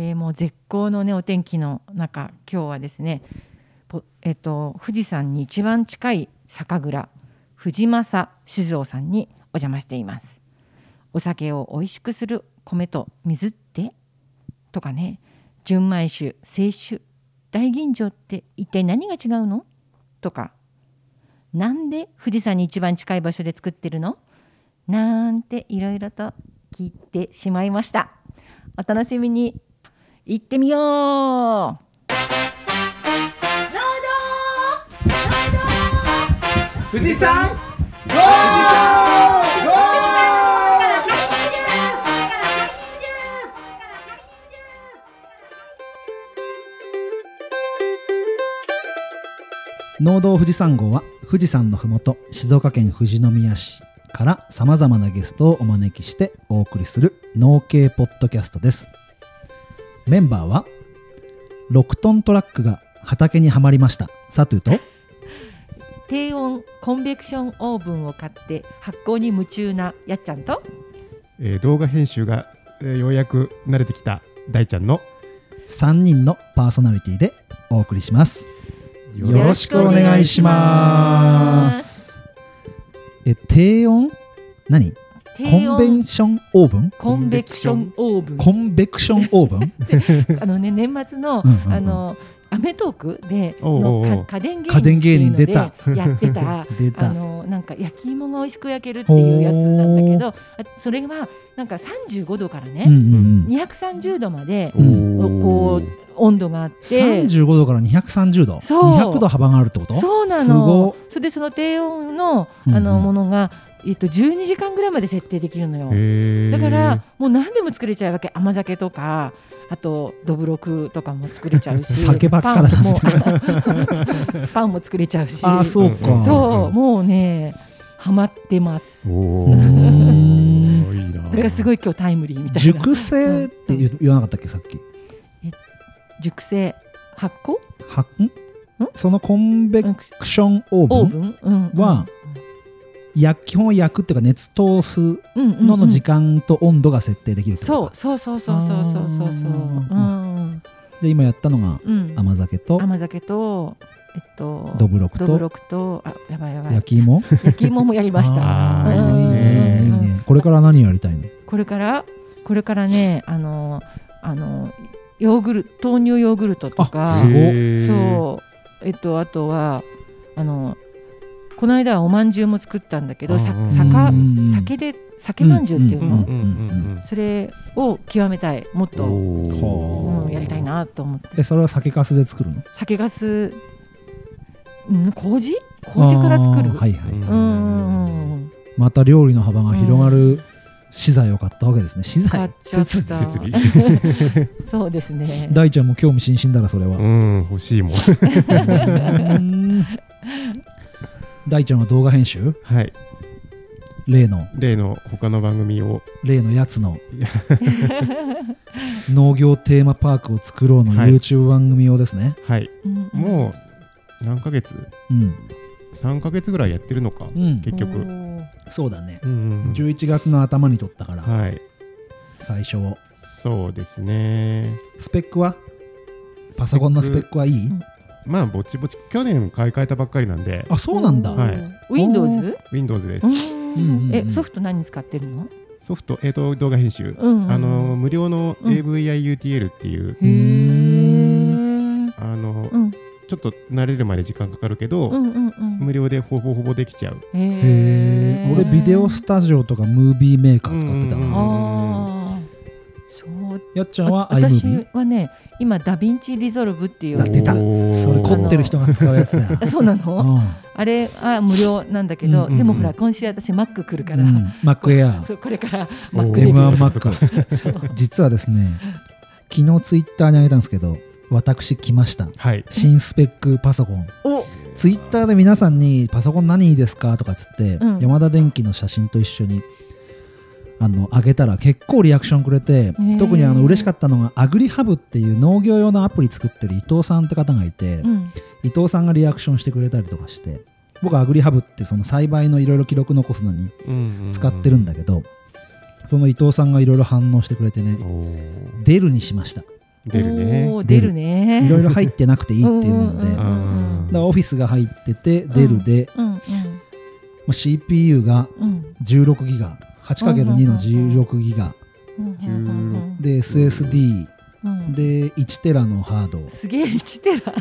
えーもう絶好のねお天気の中今日はですねえっと富士山に一番近い酒蔵藤正酒造さんにお邪魔しています。お酒を美味しくする米と水って？とかね純米酒清酒大吟醸って一体何が違うの？とか。なんで富士山に一番近い場所で作ってるの？なんていろいろと聞いてしまいました。お楽しみに。行ってみよう。富士山農道富士山号は富士山のふもと静岡県富士宮市からさまざまなゲストをお招きしてお送りする農系ポッドキャストですメンバーは6トントラックが畑にはまりました。サトゥと。低温コンベクションオーブンを買って発酵に夢中なやっちゃんと。えー動画編集が、えーようやく慣れてきた大ちゃんの。3人のパーソナリティでお送りします。よろしくお願いします。え低温何？コンベンションオーブン？コンベクションオーブン。コンベクションオーブン？あのね年末の、うんうんうん。あのアメトークでのか家電芸家電芸人っていうのでやってた。出た。あのなんか焼き芋が美味しく焼けるっていうやつなんだけどあそれはなんか35度からね、うんうんうん。230度までこう温度があって。35度から230度？そう。200度幅があるってこと？そうなすごのそれでその低温のあのものが、えっと、12時間ぐらいまで設定できるのよ。だからもう何でも作れちゃうわけ。甘酒とかあとどぶろくとかも作れちゃうし。酒ばっかだも パンも作れちゃうし。ああそうか、うん。そうもうねハマってます。だからすごい今日タイムリーみたいな。熟成って言言わなかったっけさっき。熟成発酵？はん？そのコンベクションオーブン？オーブン、うん。は焼基本焼くっていうか熱通すのの時間と温度が設定できるってことか、そうそうそうそうそうそうそう。うん。で今やったのが甘酒と、甘酒とえっとどぶろくとどぶろくとあやばいやばい。焼き芋？焼き芋もやりました。いいね。いいねこれから何やりたいの？これからこれからねあのあのヨーグル豆乳ヨーグルトとか。そう。えっとあとはあのこの間はお饅頭も作ったんだけどさうんうん酒うん。酒で酒饅頭っていうの、うんうんうんうんそれを極めたい。もっと、うんやりたいなと思って。えそれは酒粕で作るの？酒粕、うん、麹？麹から作る？はいはい、うんうんうん。うんまた料理の幅が広がる資材を買ったわけですね。資材？設備。そうですね。大ちゃんも興味津々だらそれは、うん欲しいもん。うん大ちゃんは動画編集？はい。例の？例の他の番組を。例のやつの？い や農業テーマパークを作ろうのはい。YouTube 番組をですね、はい。うんうん。もう何ヶ月？うん、3ヶ月ぐらいやってるのかうん。結局。そうだね。うんうん11月の頭に撮ったから、はい。最初を。そうですね。スペックは？パソコンのスペックはいい、まあぼちぼち去年買い替えたばっかりなんで。あそうなんだ、はい。Windows? Windows です。えソフト何使ってるの？ソフト、えー、と動画編集、うんうんあの無料のうん。 AviUtl っていう、あのうん。ちょっと慣れるまで時間かかるけど、無料でほぼほぼできちゃう。へへえ俺 VideoStudio とかムービーメーカー使ってたうんなああそうやっちゃんは私はね今 DaVinci Resolve っていうあ出たそれ凝ってる人が使うやつだよ。あそうなうのん。あれは無料なんだけど、うんうんうん。でもほら今週私 Mac 来るから、うん、Mac Air そうこれから。おー。Mac で M1 そう。か Mac 実はですね昨日ツイッターにあげたんですけど私来ました。はい。新スペックパソコン。お。ツイッターで皆さんにパソコン何いいですか？とかっつって、うん。ヤマダ電機の写真と一緒にあの上げたら結構リアクションくれてー。特にあの嬉しかったのがアグリハブっていう農業用のアプリ作ってる伊藤さんって方がいて、うん。伊藤さんがリアクションしてくれたりとかして僕アグリハブってその栽培のいろいろ記録残すのに使ってるんだけど、その伊藤さんがいろいろ反応してくれてねおー。デルにしました。出るね。出るね。いろいろ入ってなくていいっていうので、オフィスが入ってて出るで、うんうんまあ CPU がうん。16ギガ 8×2 の16ギガ。で SSD うん。で1テラのハード。すげえ1テラ。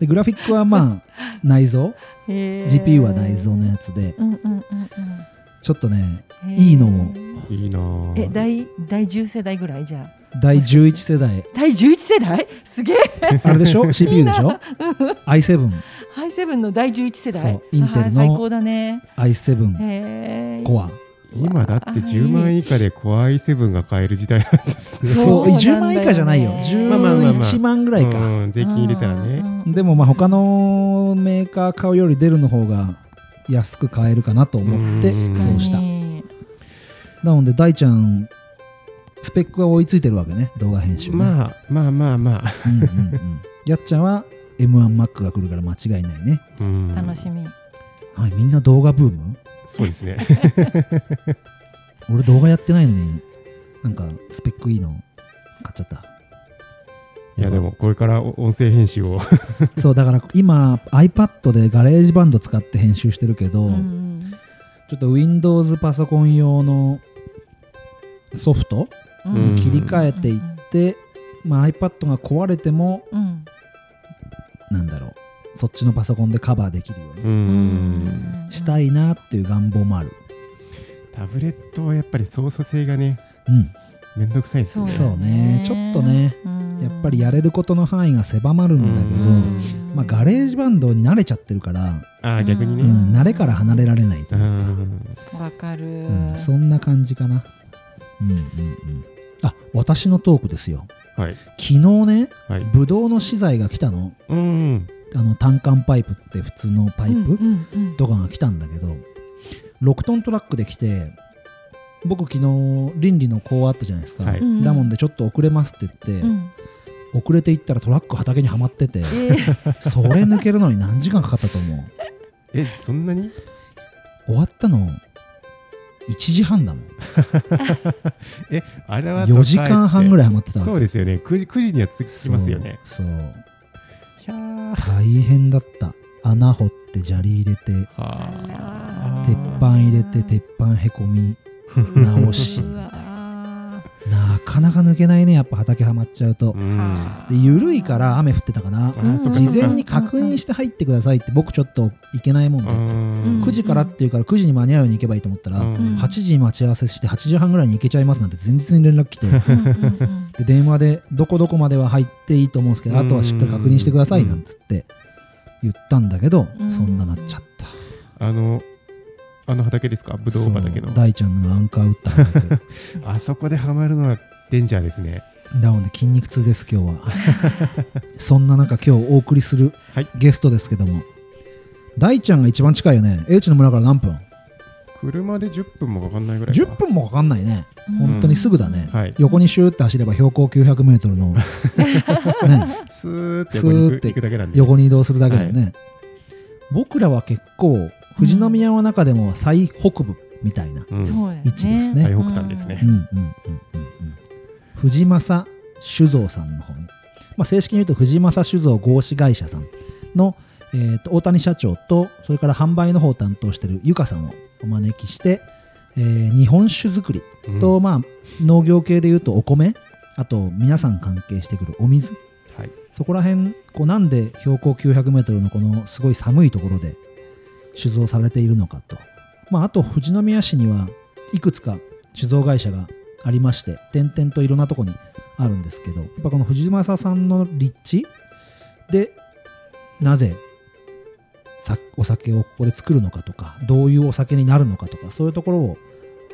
でグラフィックはまあ 内蔵。GPU は内蔵のやつで。うんうんうんちょっとねいいのを。いいなぁえ第第10世代ぐらい？じゃあ。第11世代。第11世代？すげえ。あれでしょ？CPU でしょ？i7 ハイセブンの第11世代。そうインテルのあー最高だね。i7 へえ。コア今だって10万円以下で Core i7 が買える時代なんですね。そう。そう。なんだよね。10万以下じゃないよ。まあまあまあまあ。11万ぐらいかうん税金入れたらね。でもまあ他のメーカー買うよりデルの方が安く買えるかなと思ってうん。そうした。うなので大ちゃんスペックが追いついてるわけね。動画編集ね。まあまあまあまあ。うんうんうん。やっちゃんは M1Mac が来るから間違いないね。うん。楽しみ。はいみんな動画ブーム？そうですね。俺動画やってないのになんかスペックいいの買っちゃった。いやでもこれから音声編集を。そうだから今 iPad で GarageBand 使って編集してるけど、うんちょっと Windows パソコン用のソフトうん。に切り替えていって、まあ、iPad が壊れてもうん。なんだろうそっちのパソコンでカバーできるよううにん。したいなっていう願望もある。タブレットはやっぱり操作性がねうん。めんどくさいですね。そうね。ちょっとねやっぱりやれることの範囲が狭まるんだけど、うん。まあ、 GarageBand に慣れちゃってるから、ああ逆にね。うん、慣れから離れられないとういうか、ん。わかる。うん、そんな感じかな。うんうんうん。あ私のトークですよ。はい。昨日ねはい。ブドウの資材が来たの。うんあの単管パイプって普通のパイプ、うんうんうん。とかが来たんだけど6トントラックで来て僕昨日倫理の講あったじゃないですか、はい。うんだもんでちょっと遅れますって言って、うん。遅れていったらトラック畑にはまっててえー それ抜けるのに何時間かかったと思う。えそんなに？終わったの1時半だもん。えあれは4時間半ぐらいいはまってたそうですよね。9時 ,9 時には着きますよね。そう大変だった。穴掘って砂利入れては鉄板入れて鉄板へこみ直しなかなか抜けないね。やっぱ畑はまっちゃうと。うん。で緩いから雨降ってたかな。あーそっか事前に確認して入ってくださいって僕ちょっと行けないもんで。うん。9時からっていうから9時に間に合うように行けばいいと思ったらうん。8時に待ち合わせして8時半ぐらいに行けちゃいますなんて前日に連絡来て。うんうんうん。で電話でどこどこまでは入っていいと思うんですけどあとはしっかり確認してくださいなんつって言ったんだけどうん。そんななっちゃった。あのあの畑ですか？ぶどう畑の。大ちゃんがアンカー打った あそこでハマるのはデンジャーですね。だもんで筋肉痛です今日は。そんな中今日お送りするはい。ゲストですけども。大ちゃんが一番近いよね。H の村から何分？車で10分もかかんないぐらいか10分もかかんないね。うん。本当にすぐだね、はい。横にシューって走れば標高 900m の、ね、スーって横に行くスーって行くだけなんで。横に移動するだけだよね、僕らは結構富士宮の中でも最北部みたいな、位置ですね。最北端ですね。うんうんうんうんうん藤正酒造さんの方に、まあ、正式に言うと藤正酒造合資会社さんの、えーと大谷社長とそれから販売の方を担当しているゆかさんをお招きして、えー日本酒造りうん。と、まあ、農業系で言うとお米あと皆さん関係してくるお水。はい。そこら辺こうなんで標高 900m のこのすごい寒いところで酒造されているのかと、まあ、あと富士宮市にはいくつか酒造会社がありまして点々といろんなとこにあるんですけどやっぱこの藤正さんの立地でなぜお酒をここで作るのかとかどういうお酒になるのかとかそういうところを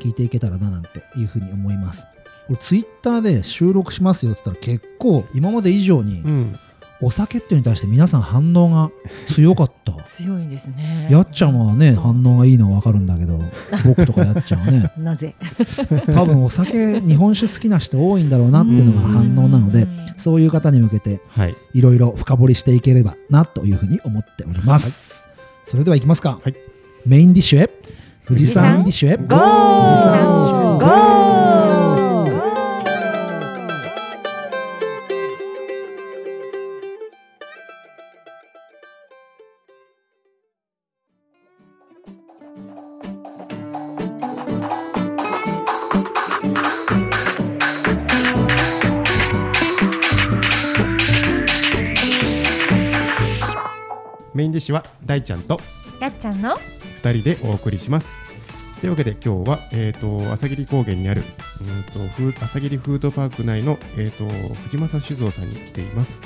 聞いていけたらななんていうふうに思います。これツイッターで収録しますよって言ったら結構今まで以上にうん。お酒っていうのに対して皆さん反応が強かった。強いですね。やっちゃんはね反応がいいのは分かるんだけど 僕とかやっちゃんはね。なぜ？多分お酒日本酒好きな人多いんだろうなっていうのが反応なのでうん。そういう方に向けてはい。いろいろ深掘りしていければなというふうに思っております、それではいきますか、はい。メインディッシュへ。富士山ディッシュへ。ゴー。富士山ゴーメインディッシュは大ちゃんとやっちゃんの2人でお送りします。というわけで今日は、えー、と朝霧高原にあるうんと朝霧フードパーク内の、えー、と藤正酒造さんに来ています。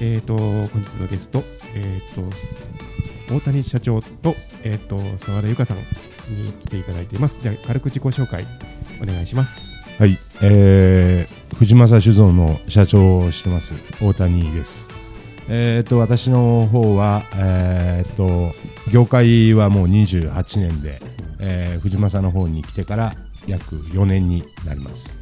えー、と本日のゲスト、えー、と大谷社長と,、えー、と澤田由香さんに来ていただいています。じゃあ軽く自己紹介お願いします。はい、えー、藤正酒造の社長をしてます大谷です。えー、と私の方は、えー、と業界はもう28年で、えー、藤正の方に来てから約4年になります。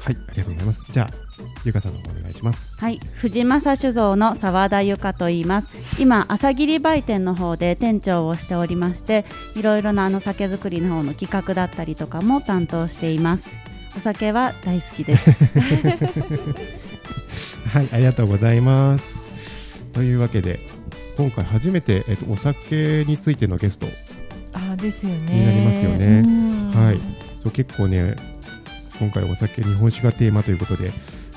はいありがとうございますじゃあ由香さんの方お願いしますはい、藤正酒造の澤田由香と言います。今、朝霧売店の方で店長をしておりまして、いろいろなあの酒造りの方の企画だったりとかも担当しています。お酒は大好きです。はい、ありがとうございます。というわけで、今回初めて、えっと、お酒についてのゲスト、あですよねになりますよねうんはい、そう結構ね、今回お酒、日本酒がテーマということで、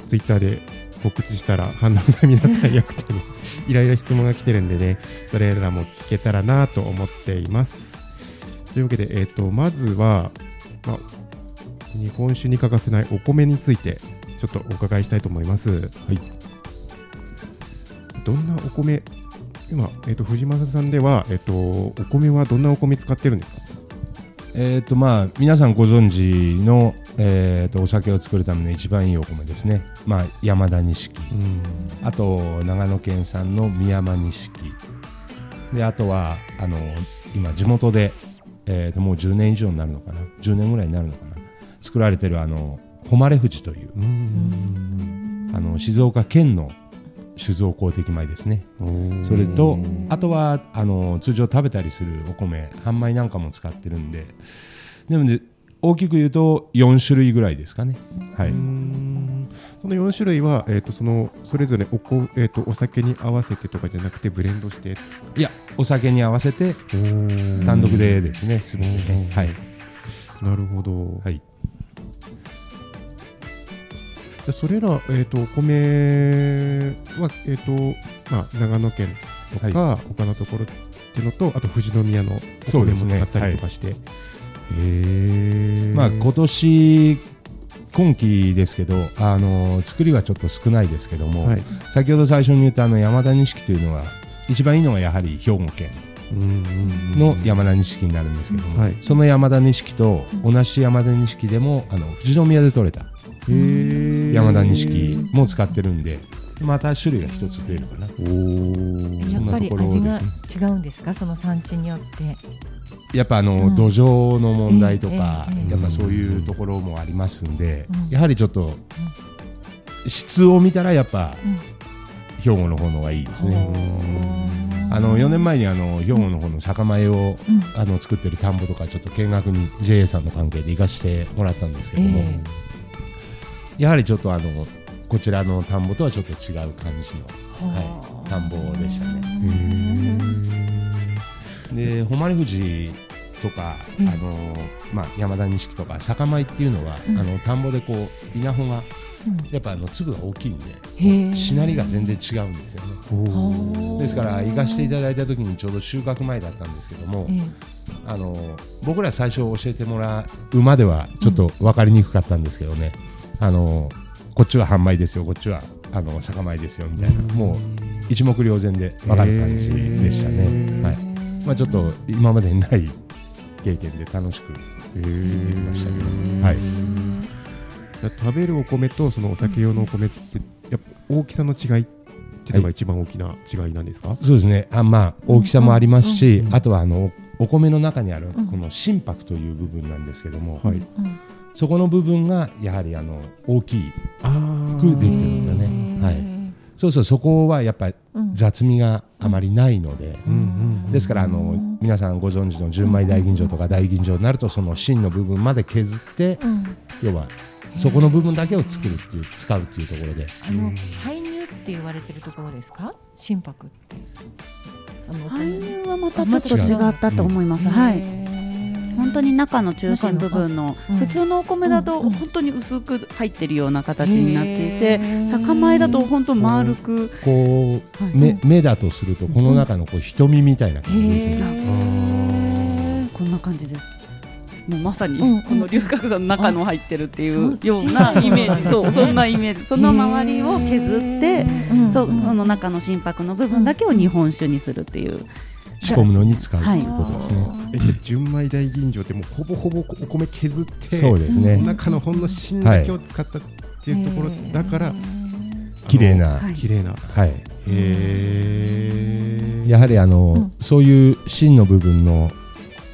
ツイッターで告知したら反応が皆さん良くてね、いろいろ質問が来てるんでね、それらも聞けたらなと思っています。というわけで、えっと、まずは、まあ、日本酒に欠かせないお米について、ちょっとお伺いしたいと思います。はい。どんなお米、今、えっと藤正さんでは、えっとお米はどんなお米使ってるんですか？えーとまあ、皆さんご存知の、えー、とお酒を作るための一番いいお米ですね、まあ、山田錦。あと長野県産の三山錦。であとはあの今地元で、えーともう10年以上になるのかな？10年ぐらいになるのかな？作られてるあの誉富士といううん。あの静岡県の酒造公的米ですね。それとあとはあの通常食べたりするお米半米なんかも使ってるんででもね大きく言うと4種類ぐらいですかね。はういん。その4種類は、えっとそのそれぞれおこ、えっとお酒に合わせてとかじゃなくてブレンドして？いやお酒に合わせて単単独でですねすべてね。うんはい。なるほど、はいでそれら、えっとお米は、えっとまあ、長野県とか、他のところっていうのとあと富士宮のお米そうですね。も使ったりとかして、へえまあ今年今期ですけどあの作りはちょっと少ないですけども、はい。先ほど最初に言ったあの山田錦というのは一番いいのがやはり兵庫県の山田錦になるんですけども、はい。その山田錦と同じ山田錦でもあの富士宮で採れた山田錦も使ってるんでまた種類が一つ増えるかな。おー。やっぱりそんなところ味がですね違うんですか？その産地によって。やっぱあの、うん。土壌の問題とか、ええええ。やっぱそういうところもありますんで、うん。やはりちょっと、質を見たらやっぱうん。兵庫の方の方がいいですね。うんあの4年前にあの兵庫の方の酒米を、うん。あの作ってる田んぼとかちょっと見学に JA さんの関係で行かしてもらったんですけども、えやはりちょっとあのこちらの田んぼとはちょっと違う感じのはい田んぼでしたね。で誉富士とか、うん。あのまあ、山田錦とか酒米っていうのは、うん。あの田んぼでこう稲穂がうん。やっぱあの粒が大きいんでしなりが全然違うんですよね。ですから行かせていただいた時にちょうど収穫前だったんですけども、ええ。あの僕ら最初教えてもらうまではちょっと分かりにくかったんですけどね、あのこっちは半米ですよこっちはあの酒米ですよみたいな。もう一目瞭然で分かる感じでしたね、はい。まあ、ちょっと今までにない経験で楽しくできましたけど、はい、食べるお米とそのお酒用のお米ってやっぱ大きさの違いっていうのが一番大きな違いなんですか、そうですね。あまあ大きさもありますし、うんあとはあのお米の中にあるん。この心拍という部分なんですけども、はい。うんそこの部分がやはりあの大きいくできてるんだね。はい。そうそうそこはやっぱりうん。雑味があまりないので、ですからあの皆さんご存知の純米大吟醸とか大吟醸になるとその芯の部分まで削ってうん。要はそこの部分だけを作るっていう使うっていうところで。あの排乳って言われてるところですか？心拍って。あの排入はまたちょっと違ったと思います。はい。へ本当に中の中心部分のうん。普通のお米だと本当に薄く入ってるような形になっていて酒米だと本当丸くこう、はい。目目だとするとこの中のこう瞳みたいな感じですね、こんな感じです。もうまさにこの龍角散の中の入ってるっていそううようなイメージ、そうそんなイメージ、その周りを削って、そうその中の心拍の部分だけを日本酒にするっていう。仕込むのに使うとはいいうことですね、えじゃあ純米大吟醸ってもうほぼほぼお米削ってそうですね、中のほんの芯だけを使ったっていうところだから綺麗な、はい。綺麗な。はい、へえやはりあの、うん。そういう芯の部分の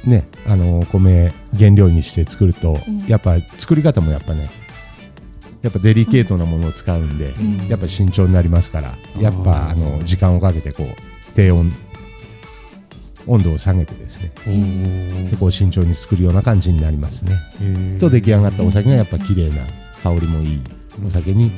ねあの米原料にして作ると、うん。やっぱ作り方もやっぱねやっぱデリケートなものを使うんで、うん。やっぱ慎重になりますからやっぱあの時間をかけてこう低温温度を下げてですねおーでこう慎重に作るような感じになりますね。と出来上がったお酒がやっぱ綺麗な香りもいいお酒に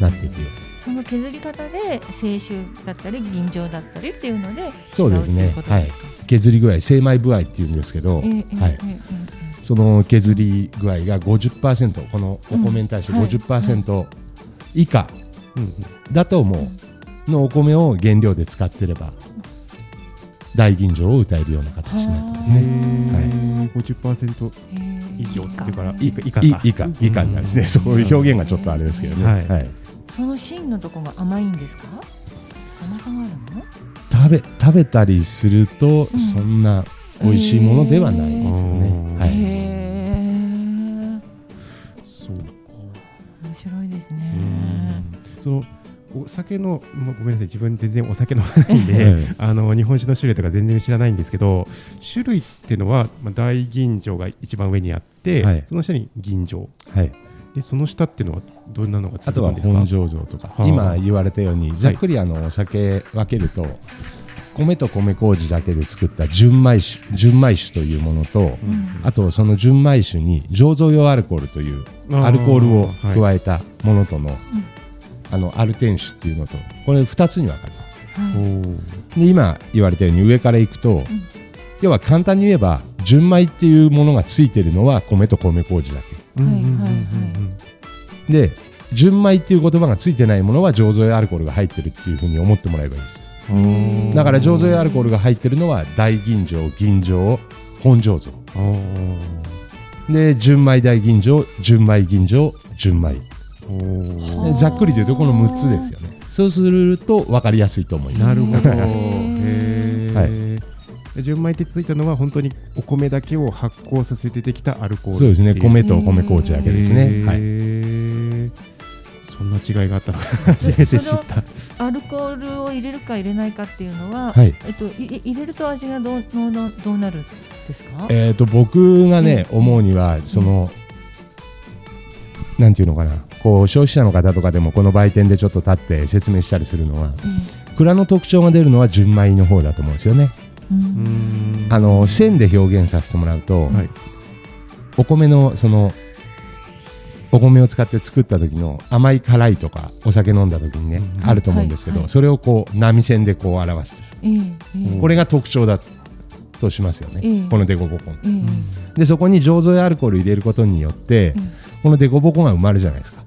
なっていくよその削り方で清酒だったり吟醸だったりっていうのでそうですね。違うってい削り具合精米具合っていうんですけど、はい。えええその削り具合が50%このお米に対してうん。はい。50%以下だともうのお米を原料で使ってれば大吟醸を歌えるような形になってますね。へー。50%ええ以上っていうから以下以下かい以下以下になるんですね。そういう表現がちょっとあれですけどね。はい。はい。その芯のとこが甘いんですか？甘さがあるの？食べ食べたりするとうん。そんな美味しいものではないですよね。うんはい。へえそうか。面白いですうねん。そのお酒の、まごめんなさい。自分全然お酒飲まないんで、ええ。あの日本酒の種類とか全然知らないんですけど種類っていうのは、まあ、大吟醸が一番上にあって、はい。その下に吟醸。はい。でその下っていうのはどんなのがあとは続くんですか？本醸造とか、はあ。今言われたようにざっくりあのお酒分けると、米と米麹だけで作った純米酒純米酒というものと、うん。あとその純米酒に醸造用アルコールというアルコールをはい。加えたものとの、あのアルテン酒っていうのとこれ2つに分かれます。おはい。ーで今言われたように上からいくと、要は簡単に言えば純米っていうものがついてるのは米と米麹だけ。うんうんうんうんはいはい。で純米っていう言葉がついてないものは醸造用アルコールが入ってるっていうふうに思ってもらえばいいですうん。だから醸造用アルコールが入ってるのは大吟醸吟醸本醸造で純米大吟醸純米吟醸純米ざっくりというとこの6つですよね。そうすると分かりやすいと思います。なるほど。へへー。ー純米ってついたのは本当にお米だけを発酵させてできたアルコールそうですね。米と米麹だけですね、はい、へーそんな違いがあったのか。初めて知った。アルコールを入れるか入れないかっていうのは、はい。えっと、い入れると味がどうどうどうどうなるんですか、えー、と僕がね、思うにはその、なんていうのかなこう消費者の方とかでもこの売店でちょっと立って説明したりするのは蔵の特徴が出るのは純米の方だと思うんですよね。あの線で表現させてもらうと、はい。お米のそのお米を使って作った時の甘い辛いとかお酒飲んだ時にね、うん。あると思うんですけど、はいはい。それをこう波線でこう表してる。ええええ。これが特徴だとしますよね、うんこのデコボコン。ええ。でそこに醸造用アルコール入れることによって、うん。このデコボコが埋まるじゃないですか。はあ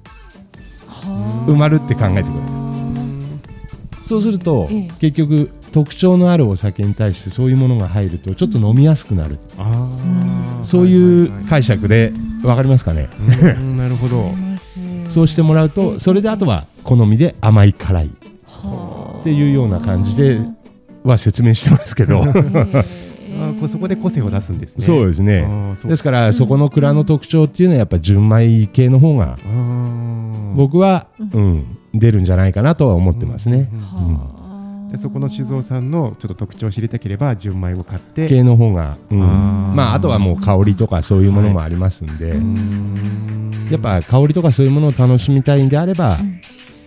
埋まるって考えてくださいそうすると、ええ。結局特徴のあるお酒に対してそういうものが入るとちょっと飲みやすくなる、あー。そういう解釈でわかりますかね、うんなるほど。そうしてもらうとそれであとは好みで甘い辛いっはていうような感じでは説明してますけどあそこで個性を出すんですね。そうですね。ですからそこの蔵の特徴っていうのはやっぱ純米系の方が僕は、うん、出るんじゃないかなとは思ってますね。うん。うんうん。はでそこの酒造さんのちょっと特徴を知りたければ純米を買って。系の方が、うん、あー。まああとはもう香りとかそういうものもありますんで、うーん。やっぱ香りとかそういうものを楽しみたいんであれば、うん。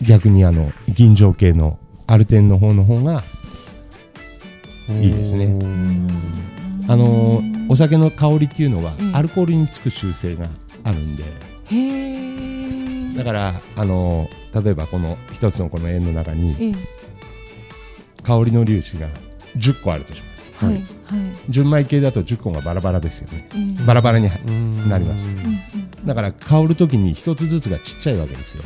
逆にあの吟醸系のアルテンの方の方がいいですね。あのお酒の香りっていうのはうん。アルコールにつく習性があるんで、へえだからあの例えばこの一つのこの円の中にええ。香りの粒子が10個あるとします。はい。はい。純米系だと10個がバラバラですよね。うん。バラバラにななります。うんうん。だから香る時に一つずつがちっちゃいわけですよ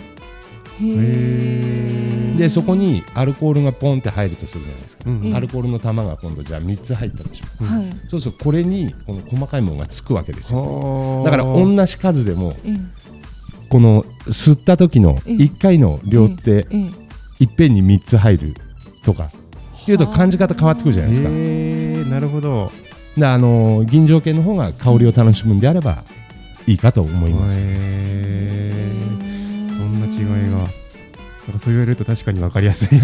でそこにアルコールがポンって入るとするじゃないですか、うんアルコールの玉が今度じゃあ3つ入ったでしょはい。そうするとこれにこの細かいものがつくわけですよ。だだから同じ数でもええこの吸った時のうん。1回の量ってええいっぺんに3つ入るとか。っていうと感じ方変わってくるじゃないですか。えー、なるほど。であの銀条系の方が香りを楽しむんであればいいかと思います。違いがなんかそう言われると確かに分かりやすい。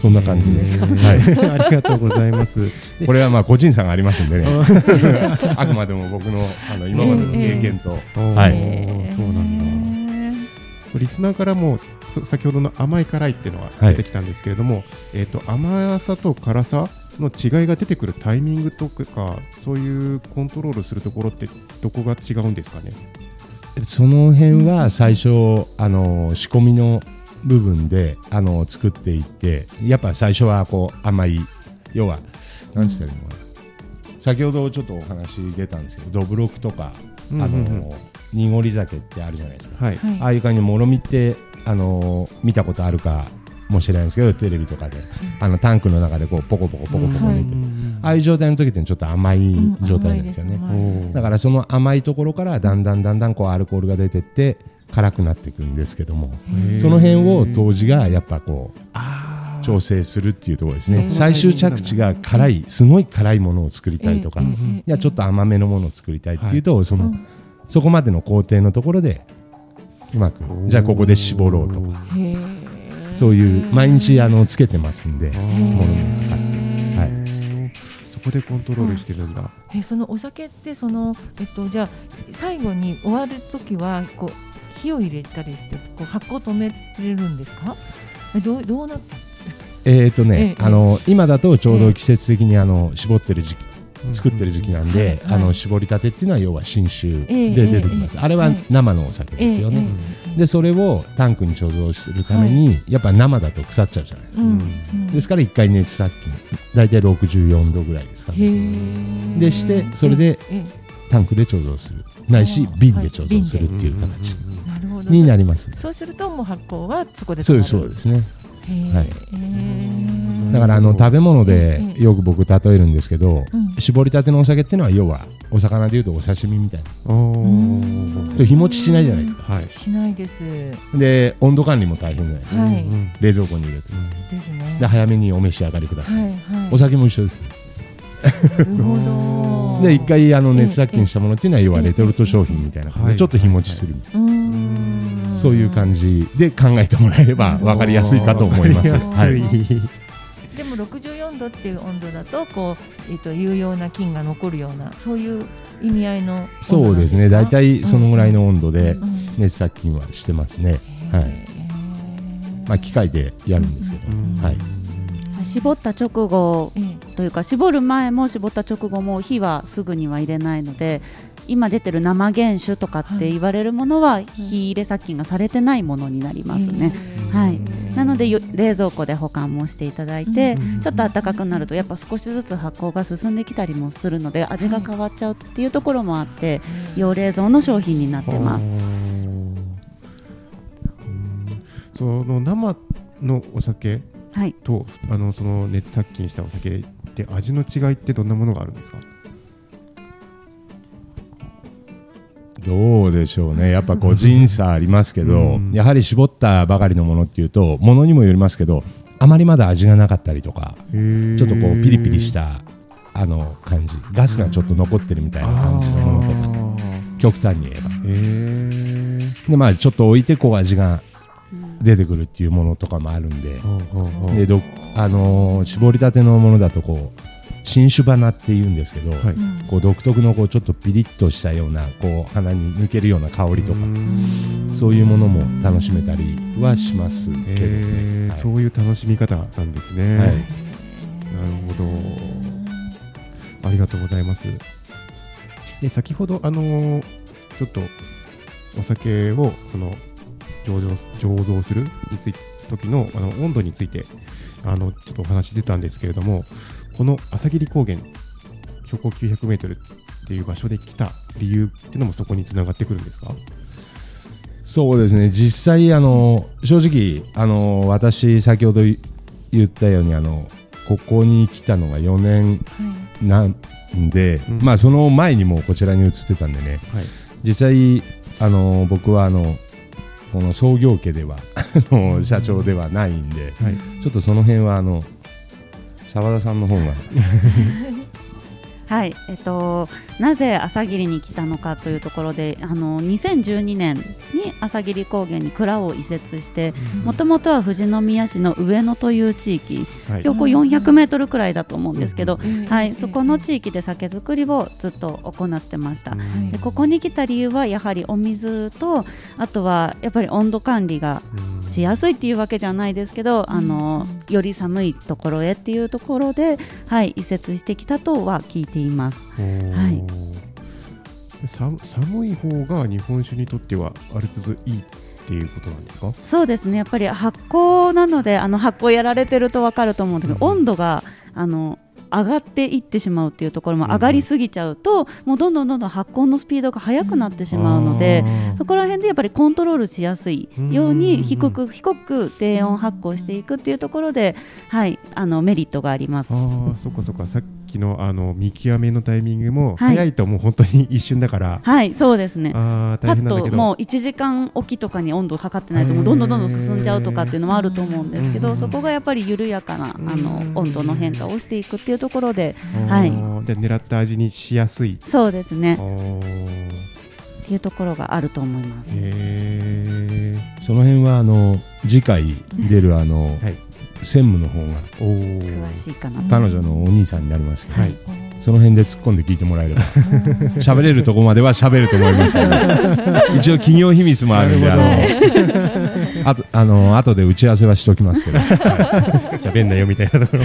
そんな感じです。ははい。い、ありがとうございます。これはまあ個人差がありますんでね。あくまでも僕のあの今までの経験と、はい。おーそうなんだ。リスナーからもそ先ほどの甘い辛いっていうのがはい。出てきたんですけれども、えっ、と甘さと辛さの違いが出てくるタイミングとかそういうコントロールするところってどこが違うんですかね？その辺は最初あの仕込みの部分であの作っていってやっぱ最初はこう甘い要はなんつったらいいのかな。先ほどちょっとお話出たんですけどどぶろくとか、うんうんうん。あの濁り酒ってあるじゃないですか、はい。はい。ああいう感じでもろみってあの見たことあるかもしれないんですけどテレビとかであのタンクの中でこうポコポコポコポコはい出て、ああいう状態の時ってちょっと甘い状態なんですよね、だからその甘いところからだんだんだんだんこうアルコールが出てって辛くなっていくんですけどもその辺を当時がやっぱこう調整するっていうところですね。最終着地が辛いすごい辛いものを作りたいとか、ええいええやちょっと甘めのものを作りたいっていうと、そのうん。そこまでの工程のところでうまくじゃあここで絞ろうとかそういう毎日あのつけてますんでものにかかって。はい。そこでコントロールしてるんだ。えそのお酒ってそのえっとじゃあ最後に終わる時はこう火を入れたりしてこう発酵止めれるんですか？えどうどうなえーとね、ええ。あの今だとちょうど季節的にあの絞ってる時期作ってる時期なんで、あの絞りたてっていうのは要は新酒ええで出てきます、ええ。あれは生のお酒ですよね、ええでそれをタンクに貯蔵するために、やっぱ生だと腐っちゃうじゃないですか、ですから一回熱殺菌。大体64度ぐらいですかへねえ。でしてそれでえタンクで貯蔵する。ないし瓶で貯蔵するっていう形になります、そうするともう発酵はそこでそうです止まるそうですね。はい。えだからあの食べ物でええよく僕例えるんですけど、うん。絞りたてのお酒っていうのは要はお魚でいうとお刺身みたいな。と日持ちしないじゃないですか。はい。しないです。で温度管理も大変じゃない。ですか、はい。うん冷蔵庫に入れて。ですね。で早めにお召し上がりください、はいはい。お酒も一緒ですなるほど。で一回あのええ熱殺菌したものっていうのは要はレトルト商品みたいな感じはい。でちょっと日持ちするみたいな。そういう感じで考えてもらえれば分かりやすいかと思います。わかりやすい。はい。でも64度っていう温度だとこう、えっと有用な菌が残るようなそういう意味合いのそうですね、大体そのぐらいの温度でうん熱殺菌はしてますね。はい。へーまあ、機械でやるんですけど、うん。はい。絞った直後ええというか絞る前も絞った直後も火はすぐには入れないので今出てる生原酒とかって言われるものは火入れ殺菌がされてないものになりますね。はい、なのでよ冷蔵庫で保管もしていただいて、うんちょっと暖かくなるとやっぱ少しずつ発酵が進んできたりもするので味が変わっちゃうっていうところもあって用冷蔵の商品になってます。うんその生のお酒はい、とあのその熱殺菌したお酒で味の違いってどんなものがあるんですか？どうでしょうね、やっぱ個人差ありますけど、うん。やはり絞ったばかりのものっていうと、ものにもよりますけど、あまりまだ味がなかったりとか、ちょっとこうピリピリしたあの感じ、ガスがちょっと残ってるみたいな感じのものとか、極端に言えば。でまあちょっと置いてこう味が出てくるっていうものとかもあるんで、でどあのー絞りたてのものだとこう新酒花っていうんですけど、はい。うんこう独特のこうちょっとピリッとしたようなこう鼻に抜けるような香りとか、そういうものも楽しめたりはしますけどへね。えはい。そういう楽しみ方なんですね、はい。なるほど。ありがとうございます。で先ほどあのーちょっとお酒をその醸造醸造するについ時のあの温度についてあのちょっとお話出たんですけれどもこの朝霧高原標高900メートルっていう場所で来た理由っていうのもそこにつながってくるんですか？そうですね。実際あの正直あの私先ほどい言ったようにあのここに来たのが4年なんで、うん。まあその前にもこちらに移ってたんでね。はい。実際あの僕はあのこの創業家ではあの社長ではないんではい。ちょっとその辺はあの澤田さんの方が。はい、えっと、なぜ朝霧に来たのかというところであの2012年に朝霧高原に蔵を移設してもともとは富士宮市の上野という地域はい。標高400メートルくらいだと思うんですけど、うんはい、そこの地域で酒造りをずっと行ってました。うんでここに来た理由はやはりお水とあとはやっぱり温度管理がうん。しやすいっていうわけじゃないですけど、あのより寒いところへっていうところで、はい、移設してきたとは聞いています。はい。さ寒い方が日本酒にとってはある程度いいっていうことなんですか？そうですね。やっぱり発酵なのであの発酵やられてると分かると思うんですけど、うん温度があの上がっていってしまうっていうところも上がりすぎちゃうと、もうどんどんどんどん発酵のスピードが速くなってしまうので、そこら辺でやっぱりコントロールしやすいよううんに低く低く低温発酵していくっていうところで、はい、あのメリットがあります。ああそっかそっか。さっきのあの見極めのタイミングもはい。早いともう本当に一瞬だから、はい、そうですね。ああパッ大変なんだけど。ともう1時間おきとかに温度を測ってないともうどんどんどんどん進んじゃうとかっていうのもあると思うんですけど、うんそこがやっぱり緩やかなあのうん温度の変化をしていくっていうところで、はい。で狙った味にしやすい。そうですね。っていうところがあると思います。へその辺はあの次回出るあの、はい専務の方が詳しいかな。と。彼女のお兄さんになりますけど、はい。その辺で突っ込んで聞いてもらえれば 喋れるとこまでは喋ると思います。の で一応企業秘密もあるんであなのあとあの後で打ち合わせはしておきますけど。喋んなよみたいなところ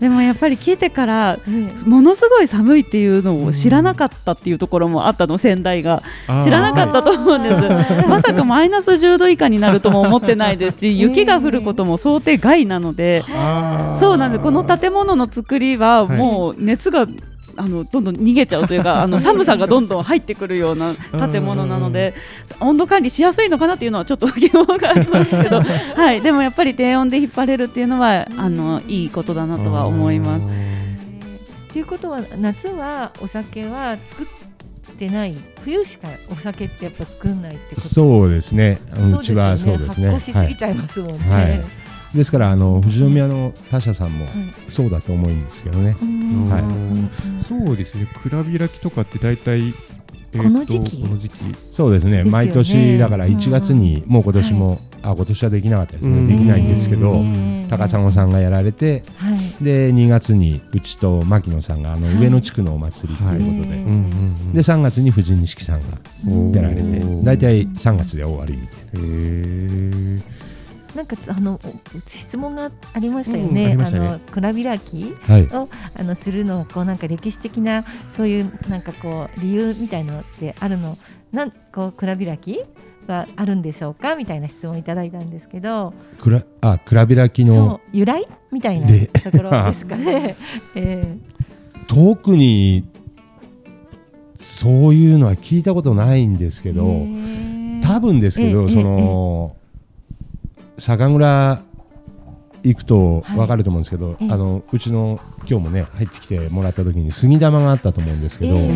でもやっぱり聞いてからねものすごい寒いっていうのを知らなかったっていうところもあったの仙台が。知らなかったと思うんです、まさかマイナス10度以下になるとも思ってないですし雪が降ることも想定外なので、そうなんです。この建物の作りははいもう熱が、あのどんどん逃げちゃうというか あの寒さがどんどん入ってくるような建物なので温度管理しやすいのかなっていうのはちょっと疑問がありますけど、はい、でもやっぱり低温で引っ張れるっていうのはあのいいことだなとは思います。ということは夏はお酒は作ってない。冬しかお酒ってやっぱ作んないってこと。そうですねうちはそそううですね発酵しすぎちゃいますもんね、はいですからあの富士宮の他社さんもはい。そうだと思うんですけどね、うん。はい。うん。そうですね。蔵開きとかって大体、この時期？この時期。そうですね。毎年だからうん1月にもう今年も、あ今年はできなかったですね、うん。できないんですけど、うん。高砂さんがやられてはい。で2月にうちと牧野さんがあのはい。上野地区のお祭りということで、で3月に藤錦さんがうんやられて大体3月で終わりみたいな。なんかあのお質問がありましたようんあね。あの蔵開きはい。をあのするのこうなんか歴史的なそういうなんかこう理由みたいのってあるの？なんこう蔵開きがあるんでしょうか？みたいな質問をいただいたんですけど、くらあ蔵開きの由来？みたいなでところですかね。え特にそういうのは聞いたことないんですけえど、多分ですけど、ええその、酒蔵行くと分かると思うんですけど、ええ。あのうちの今日もね入ってきてもらった時に杉玉があったと思うんですけど、ええ。え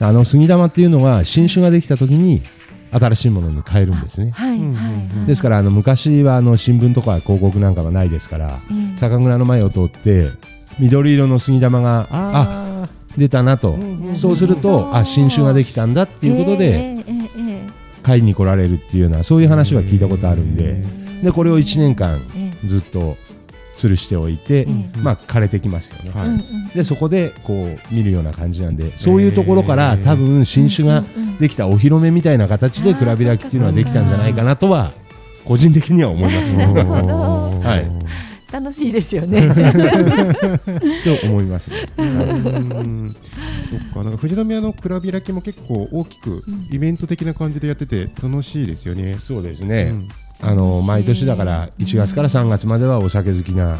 え。あの杉玉っていうのは新酒ができた時に新しいものに変えるんですね。はいはいうんうんはい。ですからあの昔はあの新聞とか広告なんかはないですからええ。酒蔵の前を通って緑色の杉玉がああ出たなと、うんうんそうするとあ新酒ができたんだっていうことでええええええ。買いに来られるっていうようなそういう話は聞いたことあるんででこれを1年間ええずっと吊るしておいて、うん。まあ枯れてきますよね、はい。でそこでこう見るような感じなんでそういうところから多分新酒ができたお披露目みたいな形で蔵開きっていうのはできたんじゃないかなとは個人的には思いますね。なるほど。はい。楽しいですよね。と思いますね。うん。そっか。なんか富士宮の蔵開きも結構大きくイベント的な感じでやってて楽しいですよね。そうですね。うんあの毎年だから1月から3月まではお酒好きな、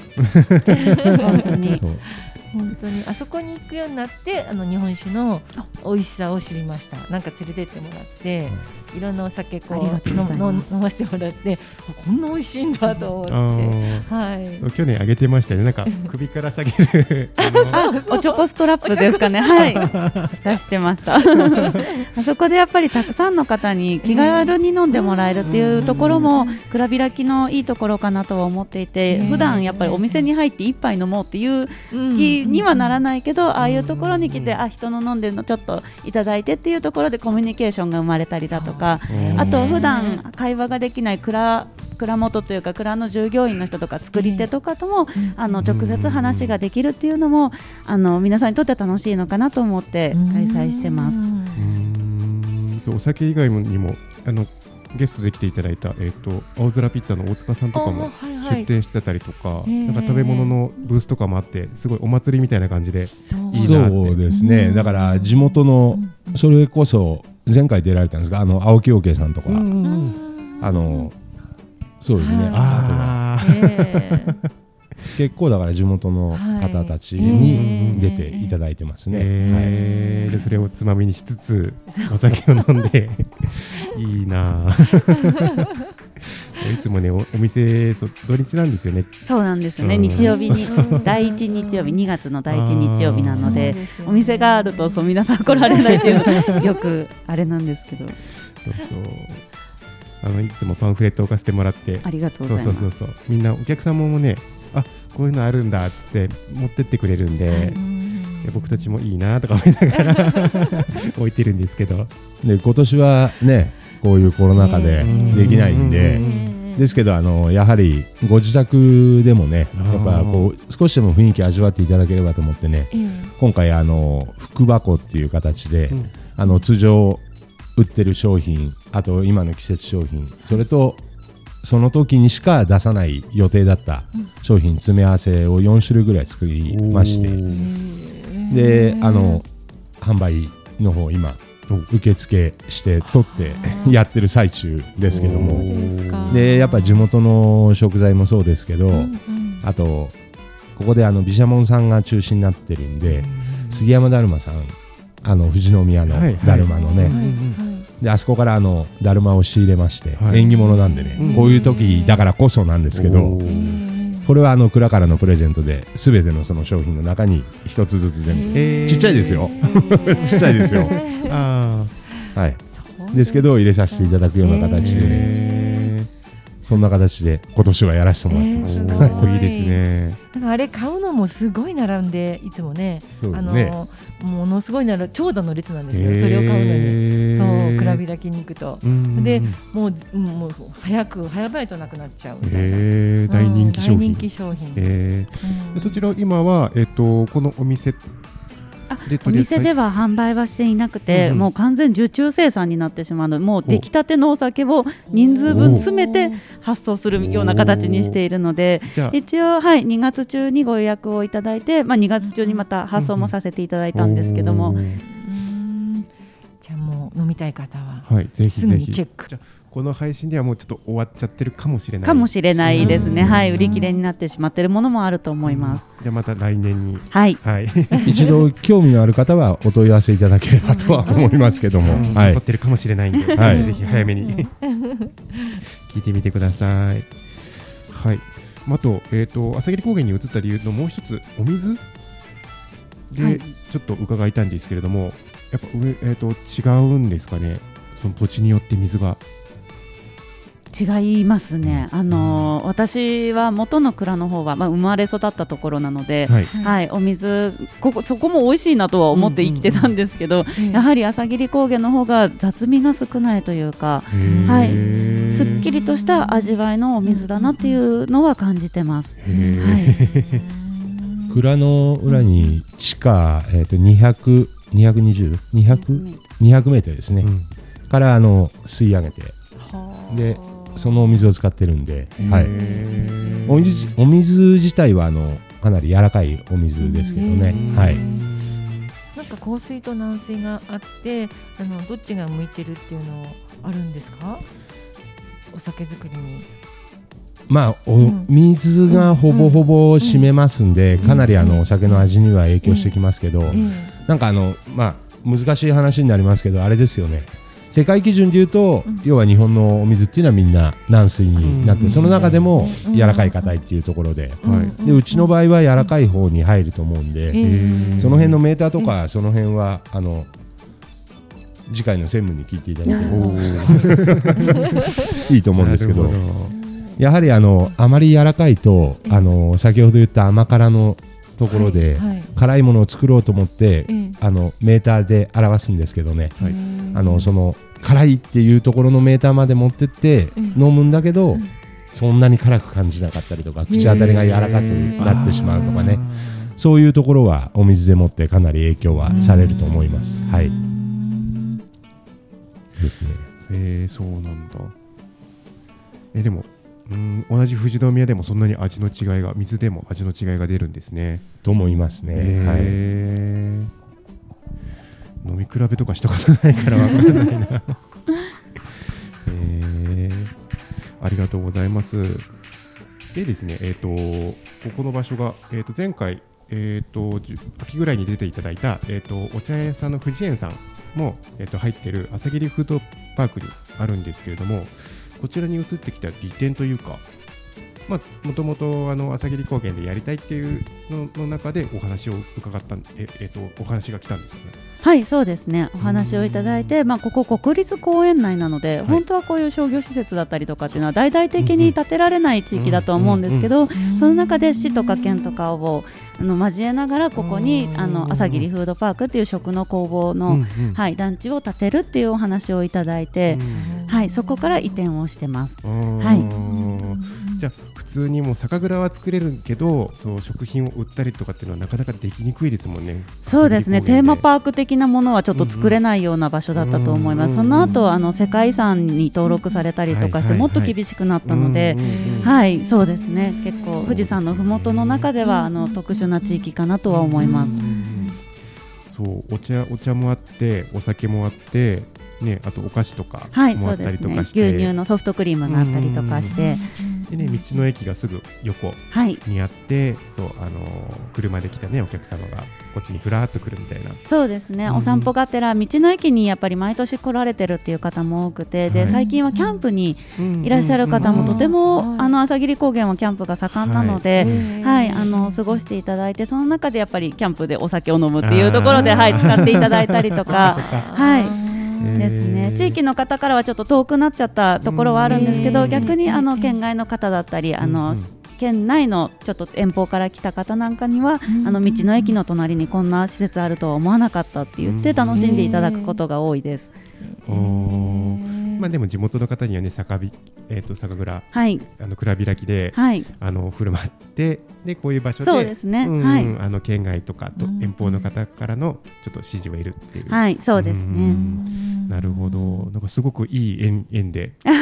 本当に。本当に。あそこに行くようになってあの日本酒の美味しさを知りました。なんか連れてってもらって、いろんなお酒こありがとうう飲ませてもらってあこんな美味しいんだと思って。はい。去年あげてましたよね。なんか 首から下げる。おチョコストラップですかね。はい。出してました。あ そこでやっぱりたくさんの方に気軽に飲んでもらえるっていうところも蔵開きのいいところかなとは思っていて、ね普段やっぱりお店に入って一杯飲もうっていう気にはならないけど、ああいうところに来て、あ人の飲んでるのちょっといただいてっていうところでコミュニケーションが生まれたりだとか、あと普段会話ができない蔵蔵元というか蔵の従業員の人とか作り手とかとも、あの直接話ができるっていうのもあの皆さんにとって楽しいのかなと思って開催してます。お酒以外にもあのゲストで来ていただいた、えー、と青空ピッツァの大塚さんとかも出店してたりとか、へー。なんか食べ物のブースとかもあってすごいお祭りみたいな感じでいいそうですね、だから地元のそれこそ前回出られたんですがあの青木陽慶さんとか、うん。あのそうですね、はいあとは結構だから地元の方たちに出ていただいてますね、えーでそれをつまみにしつつお酒を飲んでいいなあいつもねおお店そう土日なんですよね。そうなんですよね、うん。日曜日に第一日曜日2月の第一日曜日なのでね。お店があるとそう皆さん来られないっていうの よくあれなんですけど。そうそう。あのいつもパンフレットを置かせてもらって。ありがとうそございます。うそうそうそう。みんなお客さんもねあこういうのあるんだっつって持ってってくれるんで、うんいや僕たちもいいなとか思いながら 置いてるんですけど。で今年はねこういうコロナ禍でできないんで、ですけどあのやはりご自宅でもねやっぱこう少しでも雰囲気味わっていただければと思ってねええ今回あの福箱っていう形で、うん。あの通常売ってる商品あと今の季節商品それとその時にしか出さない予定だった商品詰め合わせを4種類ぐらい作りまして。であの販売の方今受付して取ってやってる最中ですけども。でやっぱ地元の食材もそうですけど、うんうん。あとここであの毘沙門さんが中心になってるんで杉山だるまさんあの富士宮のだるまのね、であそこからあのだるまを仕入れまして、はい。縁起物なんでね、うんこういう時だからこそなんですけどこれはあの蔵からのプレゼントで全てのその商品の中に一つずつ全部、えー。ちっちゃいですよ。ちっちゃいですよ。あはい。ですけど入れさせていただくような形ーで、えそんな形で今年はやらせてもらってます、えーー、おー いいですね。なんかあれ買うのもすごい並んでいつもね。ねのものすごいなる長蛇の列なんですよ、それを買うのに。えそう蔵び開きに行くと。うんでもううんもう早く早々となくなっちゃうみたいな、えー、大人気商品。うん大人気商品、えうん。そちら今は、えっとこのお店お店では販売はしていなくて、うんうん。もう完全受注生産になってしまうのでもう出来たてのお酒を人数分詰めて発送するような形にしているので一応、はい、2月中にご予約をいただいて、まあ、2月中にまた発送もさせていただいたんですけども、うんじゃあもう飲みたい方ははいぜひすぐぜひにチェックこの配信ではもうちょっと終わっちゃってるかもしれない。かもしれないですね、うん。はい、売り切れになってしまっているものもあると思います。じゃあまた来年に。はい。はい。一度興味のある方はお問い合わせいただければとは思いますけども、うん。はい。残ってるかもしれないんで、はい。ぜひ早めに。聞いてみてください。はい。まああと、えっ、と、朝霧高原に移った理由のもう一つ、お水？で、はい。ちょっと伺いたいんですけれども、やっぱ上、えっ、と、違うんですかね？その土地によって水が。違いますね、あのー私は元の蔵の方は、まあ、生まれ育ったところなので、はい。はい、お水ここそこも美味しいなとは思って生きてたんですけど、やはり朝霧高原の方が雑味が少ないというか、はい。すっきりとした味わいのお水だなっていうのは感じてます。へー。蔵の裏に地下、えー、と200、220、200、200メートル。ですね、うん。からあの吸い上げて、でそのお水を使ってるんで、はい、へお水お水自体はあのかなり柔らかいお水ですけどね、はい。なんか硬水と軟水があってあのどっちが向いてるっていうのあるんですか？お酒作りに。まあ、おうん。水がほぼほぼ占めますんで、ん。かなりあうん。のお酒の味には影響してきますけど、えなんかあのまあ難しい話になりますけどあれですよね世界基準でいうと、うん。要は日本のお水っていうのはみんな軟水になって、うん。その中でもうん。柔らかい硬いっていうところで、えはい。でうちの場合は柔らかい方に入ると思うんで、ええ。その辺のメーターとか、その辺はあの次回の専務に聞いていただけ いいと思うんですけどやはりあのあまり柔らかいと、うんあの先ほど言った甘辛のところで、はいはい。辛いものを作ろうと思って、ええ。あのメーターで表すんですけどね、はいあのその辛いっていうところのメーターまで持ってってうん飲むんだけど、うん。そんなに辛く感じなかったりとか口当たりが柔らかくなってしまうとかね。あそういうところはお水でもってかなり影響はされると思います。はい。ですね。ーえー、そうなんだ。えでもうん同じ富士宮でもそんなに味の違いが水でも味の違いが出るんですね。と思いますね。はい。へー飲み比べとかしたことないからわからないな。えー、ありがとうございます。でですねえっ、とここの場所が、えー、と前回えっ、と秋ぐらいに出ていただいた、えー、とお茶屋さんの富士園さんも、えー、と入ってる朝霧フードパークにあるんですけれどもこちらに移ってきた利点というかまあ、もともとあの朝霧高原でやりたいっていうのの中でお話を伺ったんえ、えっとお話が来たんですよね。はいそうですね。お話をいただいて、まあ、ここ国立公園内なので、い。本当はこういう商業施設だったりとかっていうのは大々的に建てられない地域だと思うんですけど、その中で市とか県とかをあの交えながらここにうん。あの朝霧フードパークっていう食の工房の、はい、団地を建てるっていうお話をいただいて、はい、そこから移転をしてます。うん。はい。じゃあ普通にもう酒蔵は作れるけどそう食品を売ったりとかっていうのはなかなかできにくいですもんね。そうですね。テーマーパーク的なものはちょっと作れないような場所だったと思います、うん。その後あの世界遺産に登録されたりとかして、もっと厳しくなったので、はい、そうですね。結構富士山のふもとの中ではあの特殊な地域かなとは思います。そうお茶お茶もあってお酒もあってねあとお菓子とかはい、もあった。りとかして、牛乳のソフトクリームがあったりとかして、でね道の駅がすぐ横はい、にあってそうあのー車で来たねお客様がこっちにふらっと来るみたいな。そうですね。うん。お散歩がてら道の駅にやっぱり毎年来られてるっていう方も多くて、ではい。最近はキャンプにいらっしゃる方もとても、うん。あの朝霧高原はキャンプが盛んなので。ははい、あの過ごしていただいてその中でやっぱりキャンプでお酒を飲むっていうところで、はい、使っていただいたりとか。はいですね。地域の方からはちょっと遠くなっちゃったところはあるんですけど、うん逆にあの県外の方だったりあの、うんうん県内のちょっと遠方から来た方なんかには、あの道の駅の隣にこんな施設あるとは思わなかったって言ってうん楽しんでいただくことが多いです。おー。まあでも地元の方にはね酒びえっ、と酒蔵はい、あの蔵開きで、はい、あの振る舞ってでこういう場所でそうですね。うんはい、あの県外とかとうん遠方の方からのちょっと支持を得るっていう。はい、そうですうね。んなるほど。なんかすごくいい縁縁で。本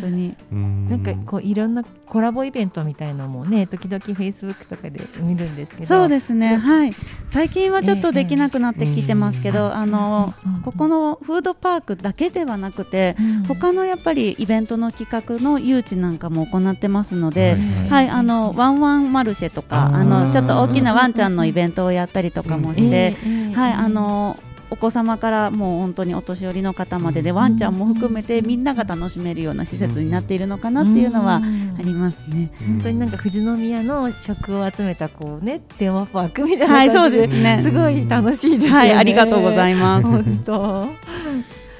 当に。うんなんかこういろんなコラボイベントみたいのもね時々フェイスブックとかで見るんですけどそうですね。はい。最近はちょっとできなくなってきてますけど、んあのうんうんここのフードパークだけではなくて、他のやっぱりイベントの企画の誘致なんかも行ってますので、はい、あのワンワンマルシェとかあのちょっと大きなワンちゃんのイベントをやったりとかもして、はいあのお子様からもう本当にお年寄りの方まででワンちゃんも含めてみんなが楽しめるような施設になっているのかなっていうのはありますね。本当になんか富士宮の食を集めたこうねテーマパークみたいはい、そうな感じですね。すごい楽しいですよね。はい、ありがとうございます。本当。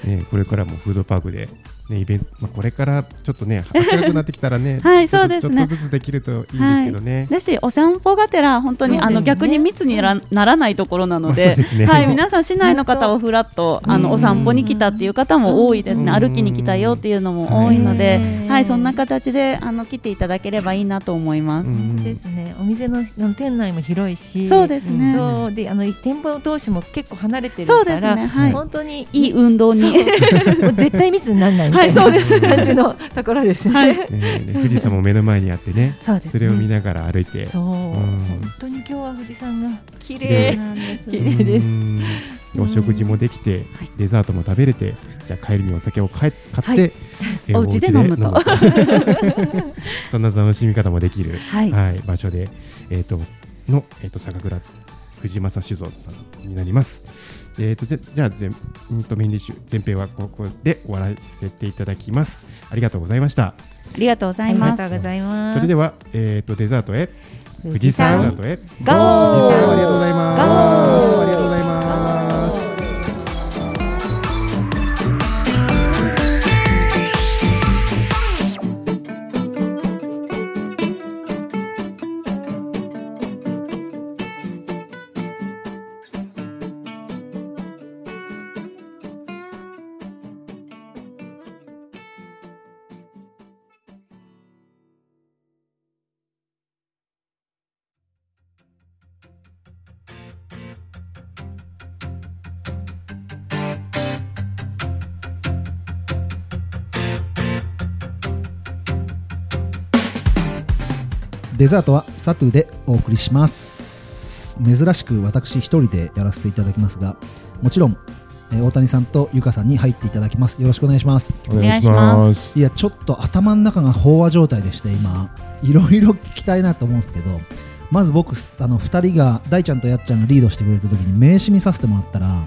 ね、これからもフードパークで、ね、イベント、まあ、これからちょっとね、暖かくなってきたらね、はいそうですね。ちょっとずつできるといいですけどね。だしお散歩がてら本当に、あの逆に密にならならないところなのまあで,、そうですね。はい、皆さん市内の方をふらっとあのうん。お散歩に来たっていう方も多いですね、うん。歩きに来たよっていうのも多いので、はい。はい、そんな形であの来ていただければいいなと思います。ですね。お店の店内も広いし、そうですね。そう。であの店舗同士も結構離れてるそうから、ですね、はい、本当にいい運動に。そ う絶対密にならないみたいな。はいそう感じのところですね。富士山も目の前にあってねそうですね。それを見ながら歩いて。そう、ん。本当に今日は富士山が綺麗。なんです。綺麗です。うん。お食事もできて、はい。デザートも食べれてじゃあ帰りにお酒を買い買はい。って、えーお家で飲むと。そんな楽しみ方もできる、はい場所で、えー、との、えー、と酒蔵藤正酒造さんになります。えー、とじゃじゃあ前うんとメインディッシュ前編はここで終わらせていただきます。ありがとうございました。ありがとうござあいますりがとうございます。それでは、えー、とデザートへ富士山デザートへゴーありがとうございます。デザートはサトゥでお送りします。珍しく私一人でやらせていただきますがもちろん、えー大谷さんとゆかさんに入っていただきます。よろしくお願いします。お願いします。いやちょっと頭の中が飽和状態でして今いろいろ聞きたいなと思うんですけどまず僕あの2人が大ちゃんとやっちゃんがリードしてくれた時に名刺見させてもらったら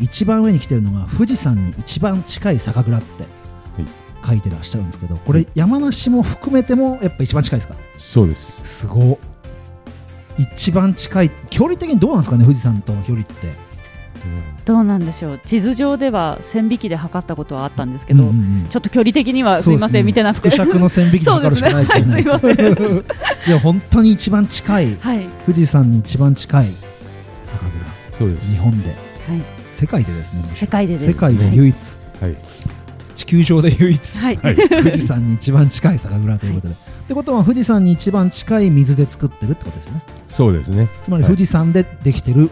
一番上に来てるのが富士山に一番近い酒蔵って書いてらっしゃるんですけどこれ山梨も含めてもやっぱ一番近いですか？そうです。すごっ。一番近い。距離的にどうなんですかね富士山との距離って？どうなんでしょう。地図上では線引きで測ったことはあったんですけど、うんうんうん。ちょっと距離的にはすいません、ね。見てなくて。縮尺の線引きで測るしかないですよね。ねはいすいや 本当に一番近い。はい。富士山に一番近い。酒蔵。そうです。日本で。はい。世界でですね世界でです世界で唯一、はい地球上で唯一、はい、はい。富士山に一番近い酒蔵ということで、ってことは富士山に一番近い水で作ってるってことですよね。そうですね。つまりはい。富士山でできてる、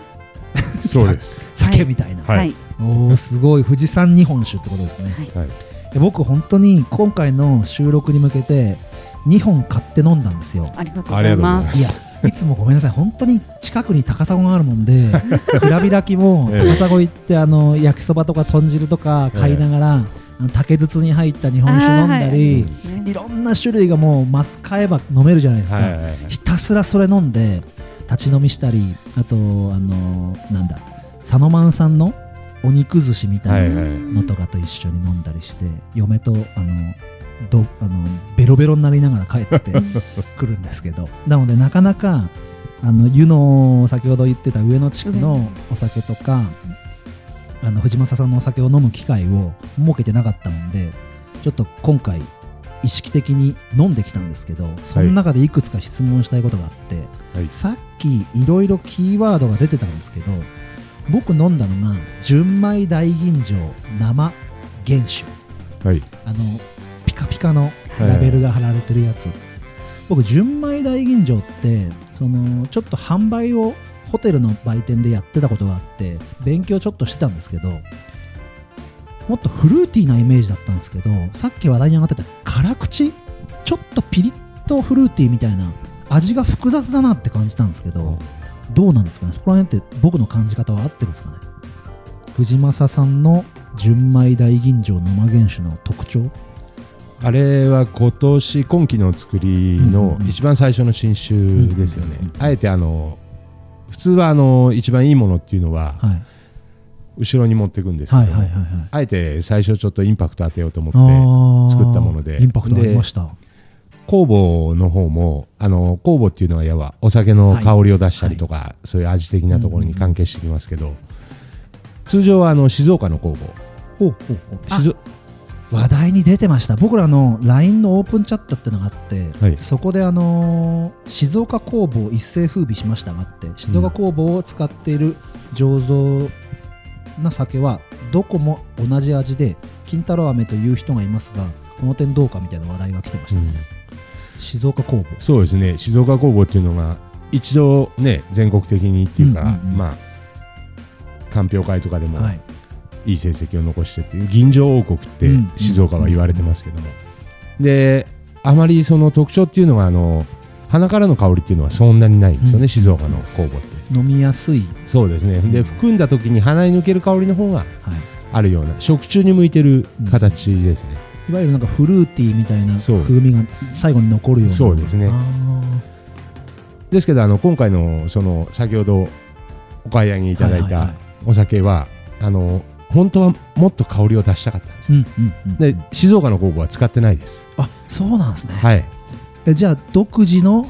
そうです。酒みたいな、はい。はい。おーすごい。富士山日本酒ってことですね、はい。で僕本当に今回の収録に向けて2本買って飲んだんですよ。ありがとうございます。いやいつもごめんなさい。本当に近くに高砂があるもんで 蔵開きもええ。高砂行ってあの焼きそばとか豚汁とか買いながら、あの竹筒に入った日本酒飲んだり、はい。いろんな種類がもうマス買えば飲めるじゃないですか、はい。はいはいひたすらそれ飲んで立ち飲みしたりあとあのなんだ佐野万さんのお肉寿司みたいなはいはい。のとかと一緒に飲んだりして嫁とあのどあのベロベロになりながら帰って くるんですけど。なのでなかなかあの湯の先ほど言ってた上野地区の。お酒とか、あの藤正さんのお酒を飲む機会を設けてなかったのでちょっと今回意識的に飲んできたんですけどその中でいくつか質問したいことがあって、はい。さっきいろいろキーワードが出てたんですけど僕飲んだのが純米大吟醸生原酒。はい。あのピカピカのラベルが貼られてるやつ、僕純米大吟醸ってそのちょっと販売をホテルの売店でやってたことがあって勉強ちょっとしてたんですけどもっとフルーティーなイメージだったんですけどさっき話題に上がってた辛口ちょっとピリッとフルーティーみたいな味が複雑だなって感じたんですけど、どうなんですかね？そこら辺って僕の感じ方は合ってるんですかね？藤正さんの純米大吟醸生原酒の特徴？あれは今年今期の作りのうん一番最初の新酒ですよね。あえてあの普通はあの一番いいものっていうのははい。後ろに持っていくんですけど、はいはいはいはい。あえて最初ちょっとインパクト当てようと思って作ったもので。インパクトありました。酵母の方もあの酵母っていうのはやはお酒の香りを出したりとか、そういう味的なところに関係してきますけど、通常はあの静岡の酵母話題に出てました。僕らの LINE のオープンチャットってのがあって、はい。そこであのー静岡工房一世風靡しましたがあって静岡工房を使っている醸造な酒はどこも同じ味で金太郎飴という人がいますがこの点どうかみたいな話題が来てました。ね、静岡工房。そうですね。静岡工房っていうのが一度ね全国的にっていうか、うんうんうん。まあ鑑評会とかでもはいいい成績を残してっていう銀城王国ってうん。静岡は言われてますけども、であまりその特徴っていうのがあの鼻からの香りっていうのはそんなにないんですよね、うん。静岡の酵母って。飲みやすい、そうですね。で含んだ時に鼻に抜ける香りの方がはい、あるような食中に向いてる形ですね、いわゆるなんかフルーティーみたいなそう。風味が最後に残るような。そうですね。あですけどあの今回のその先ほどお買い上げいただいたはいはいはい。お酒はあの本当はもっと香りを出したかったんですうんうんうんで静岡の酵母は使ってないです。あそうなんですね、はい。えじゃあ独自の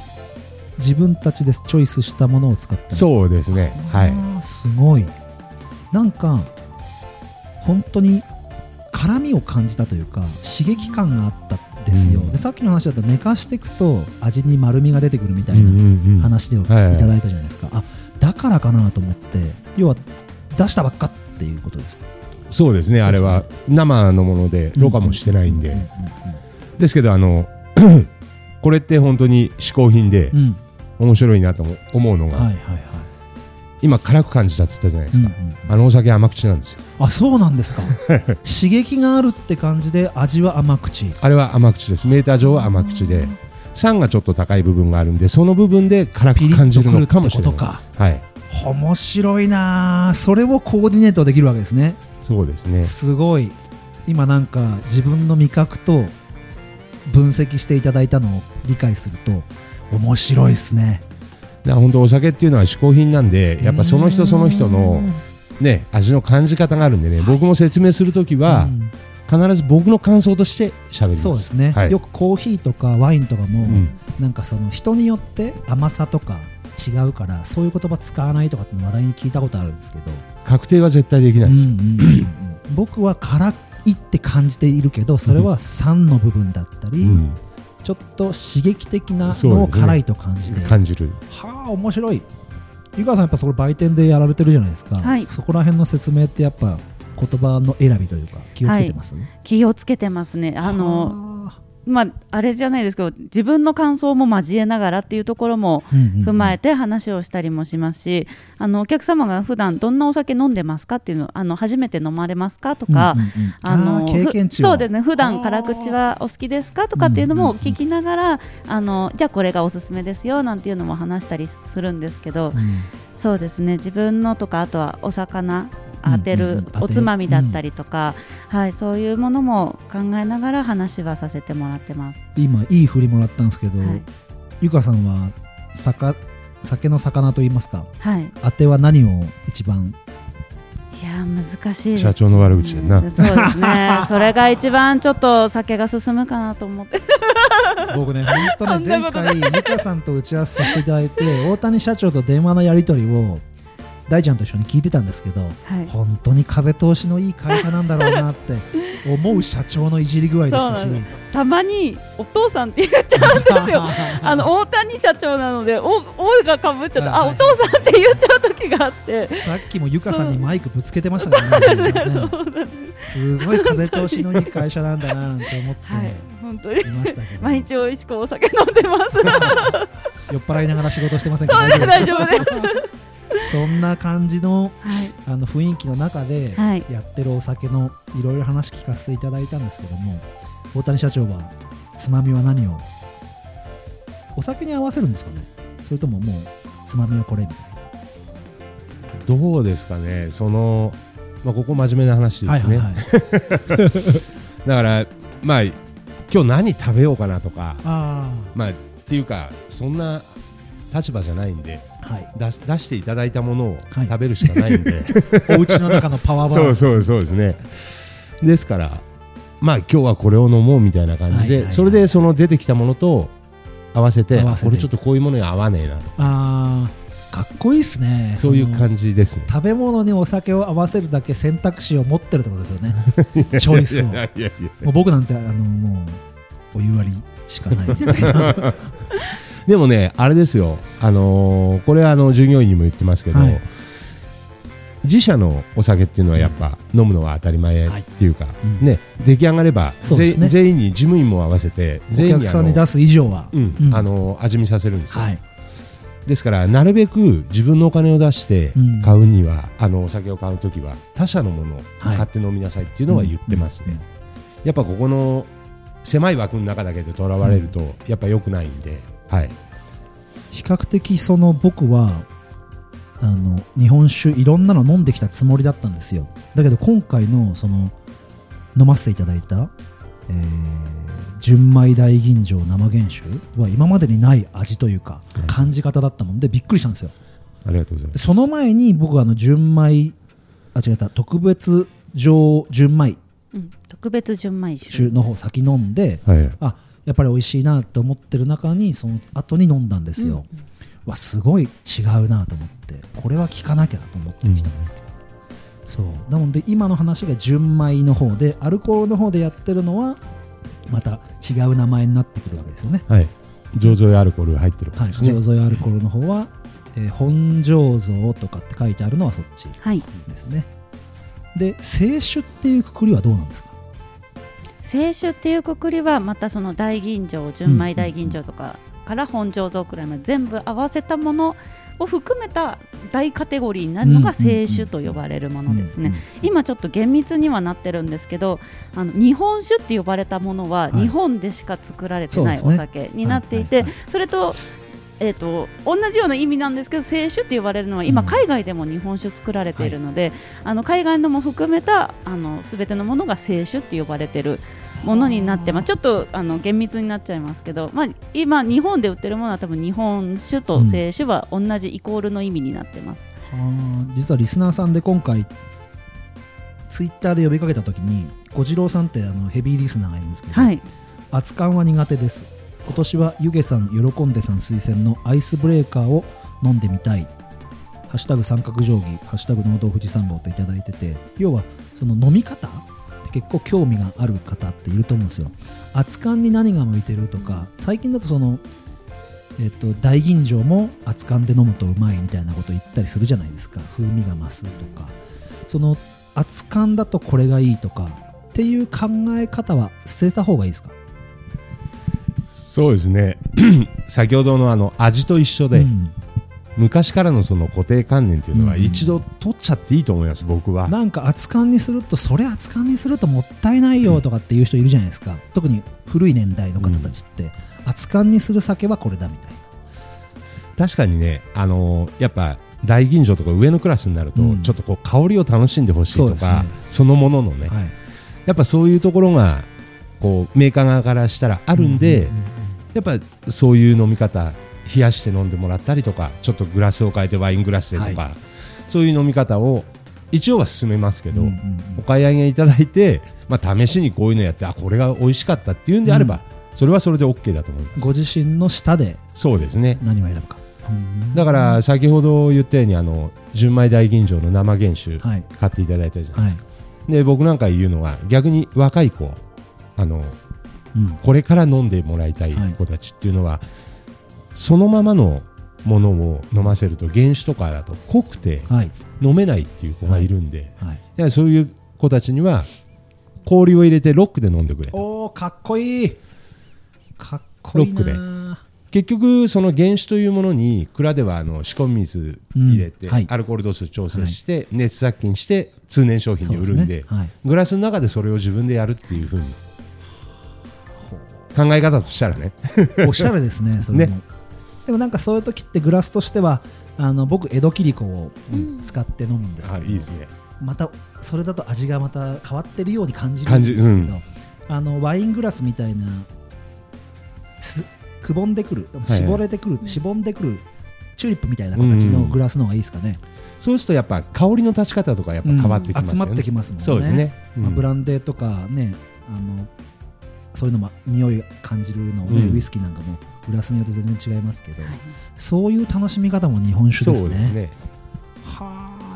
自分たちでチョイスしたものを使ってうそうですね。はい。すごい。なんか本当に辛みを感じたというか刺激感があったんですよ、うん。でさっきの話だと寝かしていくと味に丸みが出てくるみたいな話でい。たはいだいたじゃないですか、あだからかなと思って要は出したばっかっていうことですか？そうですねあれは。生のものでろ過もしてないんで、ですけどあの これって本当に嗜好品で面白いなと思うのが、はいはいはい。今辛く感じたっつったじゃないですか、うんうんあのお酒甘口なんですよ。あそうなんですか。刺激があるって感じで味は甘口。あれは甘口です。メーター上は甘口で。酸がちょっと高い部分があるんでその部分で辛く感じるのかもしれない。はい。面白いなあそれをコーディネートできるわけですねそうですね。すごい。今なんか自分の味覚と分析していただいたのを理解すると面白いですね。本当お酒っていうのは嗜好品なんでやっぱその人その人のね味の感じ方があるんでね僕も説明するときはうん。必ず僕の感想として喋ります。そうですね、はい。よくコーヒーとかワインとかも、うん。なんかその人によって甘さとか違うからそういう言葉使わないとかって話題に聞いたことあるんですけど。確定は絶対できないです、うんうんうんうん。僕は辛いって感じているけどそれは酸の部分だったり、うん。ちょっと刺激的なのを辛いと感じて、感じる。はあ面白い。湯川さんやっぱそれ売店でやられてるじゃないですか、はい。そこら辺の説明ってやっぱ言葉の選びというか気をつけてます、気をつけてますね。あのはあまああれじゃないですけど自分の感想も交えながらっていうところもうんうんうん。踏まえて話をしたりもしますし、あのお客様が普段どんなお酒飲んでますかっていうのあの初めて飲まれますかとか、うんうんうん。あの経験値そうですね普段辛口はお好きですかとかっていうのも聞きながら、あのじゃあこれがおすすめですよなんていうのも話したりするんですけど、うんそうですね。自分のとかあとはお魚当てうんうん。うるおつまみだったりとか、はいそういうものも考えながら話はさせてもらってます。今いい振りもらったんですけど、はい。ゆかさんは酒酒の魚と言いますかはい、当ては何を一番いやー難しいです社長の悪口だな、うんそうですね。それが一番ちょっと酒が進むかなと思って。僕ね、本当ね、前回、ゆかさんと打ち合わせさせていただいて、大谷社長と電話のやり取りを、大ちゃんと一緒に聞いてたんですけど、はい。本当に風通しのいい会社なんだろうなって思う社長のいじり具合でしたし。たまにお父さんって言っちゃうんですよ。あの大谷社長なのでおおがかぶっちゃって、あお父さんって言っちゃう時があって。さっきもゆかさんにマイクぶつけてましたね、ねす。ごい風通しのいい会社なんだななんて思ってはい。本当に。いましたけど、毎日美味しくお酒飲んでます。酔っ払いながら仕事してませんか大大丈丈夫ですそんな感じのはい。あの雰囲気の中ではい。やってるお酒のいろいろ話聞かせていただいたんですけども大谷社長はつまみは何を？お酒に合わせるんですかね？それとももうつまみはこれみたいどうですかね？その、まあ、ここ真面目な話なですね、はいはいはい。だからまあ今日何食べようかなとかあまあっていうかそんな立場じゃないんで。あはい。出し出していただいたものをはい。食べるしかないんで、お家の中のパワーバランス。そうそうそうですね。ですからまあ今日はこれを飲もうみたいな感じで、はいはいはい。それでその出てきたものと合わせて合わせこれちょっとこういうものに合わねえなと。あーかっこいいっすね。そういうの感じですね。食べ物にお酒を合わせるだけ選択肢を持ってるってことですよね。チョイスを。僕なんてあのもうお湯割りしかないみたいな でもねあれですよ。あのーこれはあの従業員にも言ってますけど、はい。自社のお酒っていうのはやっぱ飲むのは当たり前っていうか、うん。ね出来上がれば、ね。全全員に事務員も合わせてお全員にあの客さんに出す以上は、うんうん。あの味見させるんですよ、はい。ですからなるべく自分のお金を出してうん。買うには、あのお酒を買うときは他社のものをはい。買って飲みなさいっていうのは言ってますね、やっぱここの狭い枠の中だけでとらわれるとやっぱ良くないんで、はい、比較的その僕はあの日本酒いろんなの飲んできたつもりだったんですよ。だけど今回のその飲ませていただいた、えー純米大吟醸生原酒は今までにない味というかはい。感じ方だったもんでびっくりしたんですよ。ありがとうございまです。その前に僕はあの純米あ違った特別上純米うん、特別純米酒。酒の方先飲んではい、あやっぱり美味しいなと思ってる中にその後に飲んだんですよ、わすごい違うなと思って。これは聞かなきゃと思ってきたんですけど、そう。なので今の話が純米の方でアルコールの方でやってるのはまた違う名前になってくるわけですよね。はい、醸造用アルコールが入ってるわけはいですね、醸造用アルコールの方は、えー本醸造とかって書いてあるのはそっちはいですね。で清酒っていうくくりはどうなんですか？清酒っていうくくりはまたその大吟醸純米大吟醸とかから本醸造くらいまで全部合わせたものを含めた大カテゴリーになるのが清酒と呼ばれるものですね。今ちょっと厳密にはなってるんですけどあの日本酒って呼ばれたものははい日本でしか作られてないお酒になっていてはいはいはい。それと,、えー、と同じような意味なんですけど清酒って呼ばれるのは今うん海外でも日本酒作られているので、あの海外のも含めたあの全てのものが清酒って呼ばれてるものになって、まあ、ちょっとあの厳密になっちゃいますけど、まあ、今日本で売ってるものは多分日本酒と清酒は同じイコールの意味になってます。はあ実はリスナーさんで今回ツイッターで呼びかけた時に小次郎さんってあのヘビーリスナーがいるんですけど、はい。熱燗は苦手です。今年は湯気さん喜んでさん推薦のアイスブレーカーを飲んでみたい。ハッシュタグ三角定規ハッシュタグ農道富士山号といただいてて要はその飲み方結構興味がある方っていると思うんですよ。熱燗に何が向いてるとか最近だとそのえっと大吟醸も熱燗で飲むとうまいみたいなこと言ったりするじゃないですか。風味が増すとか。その熱燗だとこれがいいとかっていう考え方は捨てた方がいいですか？そうですね。先ほどのあの味と一緒で、うん昔からのその固定観念というのはうん一度取っちゃっていいと思います、僕は。なんか熱燗にするとそれ熱燗にするともったいないよとかっていう人いるじゃないですか、特に古い年代の方たちって、熱燗にする酒はこれだみたいな。確かにね、あのーやっぱ大吟醸とか上のクラスになると、うん。ちょっとこう香りを楽しんでほしいとかそね。そのもののね、はい。やっぱそういうところがこうメーカー側からしたらあるんで、ううやっぱそういう飲み方冷やして飲んでもらったりとかちょっとグラスを変えてワイングラスでとか、はそういう飲み方を一応は進めますけど、うんうんうん。お買い上げいただいて、まあ、試しにこういうのやってあこれが美味しかったっていうんであれば、それはそれで OK だと思います。ご自身の舌でそうですね。何を選ぶか、うん。だから先ほど言ったようにあの純米大吟醸の生原酒はい。買っていただいたじゃないはいですか、で僕なんか言うのは逆に若い子あのうん。これから飲んでもらいたい。子たちっていうのは、そのままのものを飲ませると原酒とかだと濃くてはい。飲めないっていう子がいるんで、はい。い。やそういう子たちには氷を入れてロックで飲んでくれおーかっこいい。かっこいいな。ロッ結局その原酒というものに蔵ではあの仕込み水入れて、アルコール度数調整して、熱殺菌して通年商品に売るんでグラスの中でそれを自分でやるっていうふうに考え方としたらねおしゃれですね、それも。ねでもなんかそういう時ってグラスとしては、あの僕、江戸切子を使って飲むんですけど、あいいですね。またそれだと味がまた変わってるように感じるんですけど、感じあのワイングラスみたいなつくぼんでくる、はい。絞れてくる、しぼんでくるチューリップみたいな形のグラスの方がいいですかね。そうするとやっぱ香りの立ち方とかやっぱ変わってきますよね、うん集まってきますもんね。そうですね、まあ、うんブランデーとかね、あのそういうのも匂い感じるのはね、うん。ウイスキーなんかもグラスによって全然違いますけど、そういう楽しみ方も日本酒ですね。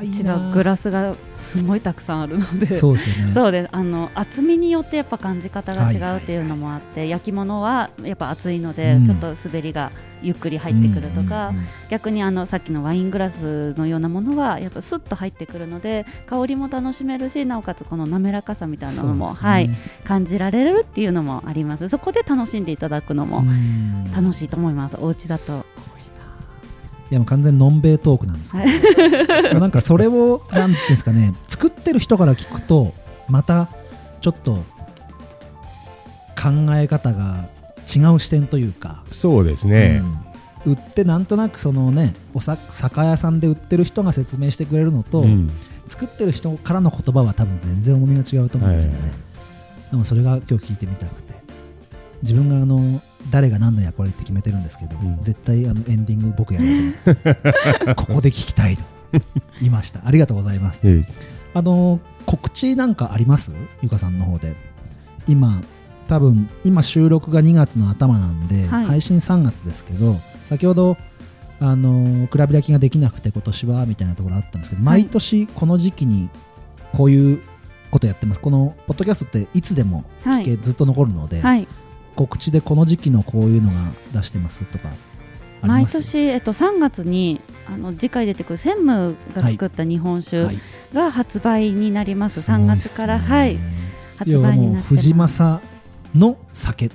そうグラスがすごいたくさんあるので。そうですよね。そうです。あの厚みによってやっぱ感じ方が違うっていうのもあって、焼き物はやっぱ熱いので、うん。ちょっと滑りがゆっくり入ってくるとか、うん。うんうん逆にあのさっきのワイングラスのようなものはやっぱスッと入ってくるので香りも楽しめるしなおかつこの滑らかさみたいなのも、ね。はい、感じられるっていうのもあります。そこで楽しんでいただくのもうん。楽しいと思います、お家だといやもう完全にのんべいトークなんですけど。なんかそれをなんていうんですかね作ってる人から聞くとまたちょっと考え方が違う視点というか、そうですね、うん。売ってなんとなくそのねおさ酒屋さんで売ってる人が説明してくれるのと、うん。作ってる人からの言葉は多分全然重みが違うと思うんですよね、はい。でもそれが今日聞いてみたくて。自分があの誰が何の役割って決めてるんですけど、うん。絶対あのエンディング僕やろうとここで聞きたいと。言いました。ありがとうございます。えあの告知なんかあります？ゆかさんの方で。今多分今収録が2月の頭なんで、はい。配信3月ですけど先ほどあのクラビラキができなくて今年はみたいなところあったんですけど、はい。毎年この時期にこういうことやってます。このポッドキャストっていつでもはい。聞け、ずっと残るので、はい告知でこの時期のこういうのが出してますとかあります？毎年、えっと、3月にあの次回出てくる専務が作った日本酒はい。が発売になります、すごい3っすね。月から、はい、発売になって藤正の酒っ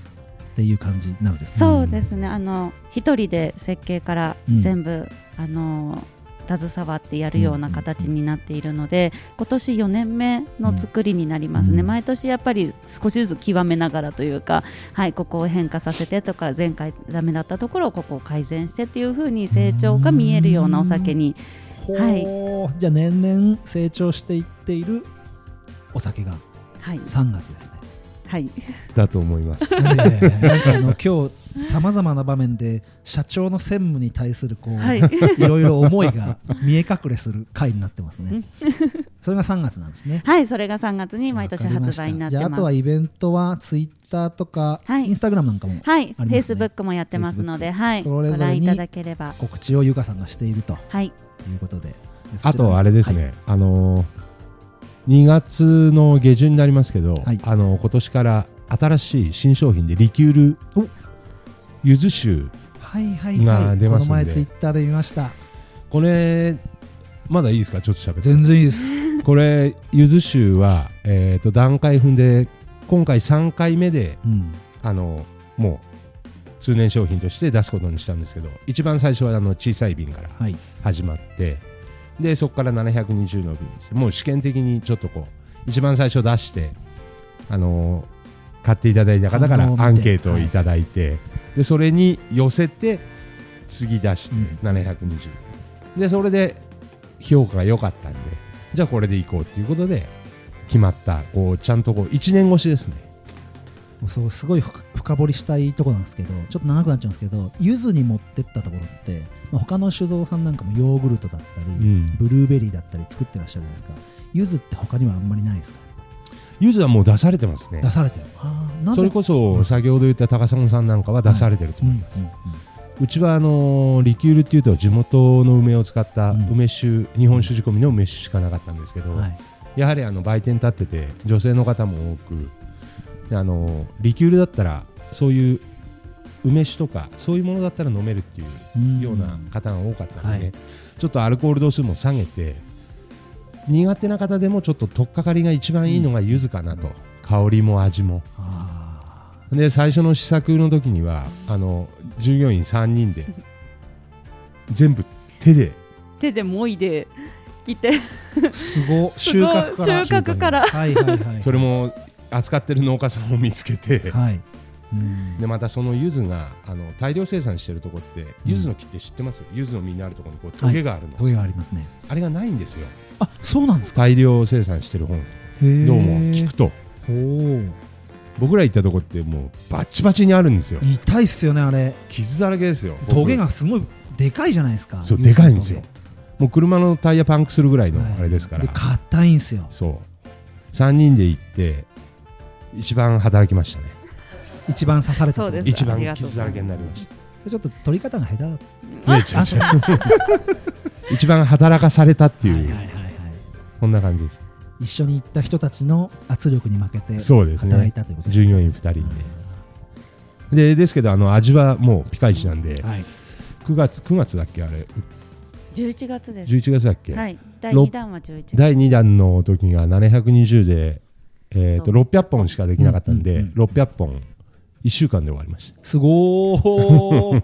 ていう感じになるんですね。そうですね。あの一人で設計からうん。全部、あの携わってやるような形になっているので、今年4年目の作りになりますね、うん毎年やっぱり少しずつ極めながらというか、はい、ここを変化させてとか前回ダメだったところをここを改善してっていう風に成長が見えるようなお酒に。はい。じゃあ年々成長していっているお酒がはい、3月ですね。はい、だと思います。なんかあの 今日さまざまな場面で社長の専務に対するこう、はい。い、ろいろ思いが見え隠れする回になってますね。それが3月なんですね。はい、それが3月に毎年発売になってじゃああとはます。イベントはツイッターとか、はい。インスタグラムなんかもはい、ありますね。Facebook もやってますので、はい、それぞれにご覧いただければ、告知をゆかさんがしているとはい、いうことで。であとあれですね、はい。あのー2月の下旬になりますけど、はいあの今年から新しい新商品でリキュールおゆず酒はいはい今はい。出ますんでこの前ツイッターで見ました。これまだいいですか？ちょっと喋って全然いいです。これゆず酒は、えー、と段階踏んで今回3回目でうん。あのもう通年商品として出すことにしたんですけど一番最初はあの小さい瓶からはい。始まってでそこから720の分にしてもう試験的にちょっとこう一番最初出してあのー買っていただいた方からアンケートをいただいて、でそれに寄せて次出してうん。720、でそれで評価が良かったんでじゃあこれでいこうっていうことで決まったこうちゃんとこう1年越しですねそうすごい深深掘りしたいところなんですけどちょっと長くなっちゃうんですけど柚子に持ってったところって、まあ、他の酒造さんなんかもヨーグルトだったり、うん。ブルーベリーだったり作ってらっしゃるじゃないですか。柚子って他にはあんまりないですか？ゆずはもう出されてますね。出されてる。それこそ先ほど言った高砂さんなんかは出されてるとうん思います、うんうんうちはあのーリキュールっていうと地元の梅を使ったうん。梅酒、日本酒仕込みの梅酒しかなかったんですけど、はい。やはりあの売店立ってて女性の方も多くであのーリキュールだったらそういう梅酒とかそういうものだったら飲めるっていううん。ような方が多かったので、はい。ちょっとアルコール度数も下げて苦手な方でもちょっと取っかかりが一番いいのが柚子かなと、香りも味も。あで最初の試作の時にはあの従業員3人で 全部手で手でもいできて、ーすごすごい。収穫から。収穫から。はいはいはい。それも扱ってる農家さんを見つけて、はい。うん。でまたその柚子があの大量生産してるとこって柚子の木って知ってます？柚子の実にあるところにこうトゲがあるの、トゲがありますね。あれがないんですよ。あそうなんですか？大量生産してる本。どうも聞くと。僕ら行ったとこってもうバッチバチにあるんですよ。痛いっすよねあれ。傷だらけですよ。僕トゲがすごいでかいじゃないですかそうでかいんですよ。トもう車のタイヤパンクするぐらいゲのあれですから、で硬いんすよ。そう。3人で行って一番働きましたね。一番刺された一番傷だらけになりましそれちょっと取り方が下手だ一番働かされたっていう、はいはいはいはい。こんな感じです。一緒に行った人たちの圧力に負けてそうですね。働いたということです従業員2人で、でですけどあの味はもうピカイチなんで、はい。9月9月だっけあれ？11月です。11月だっけ、はい、第ろ2弾は11月。第2弾の時が720で、えー、と600本しかできなかったんで、うんうん600本1週間で終わりました。すごー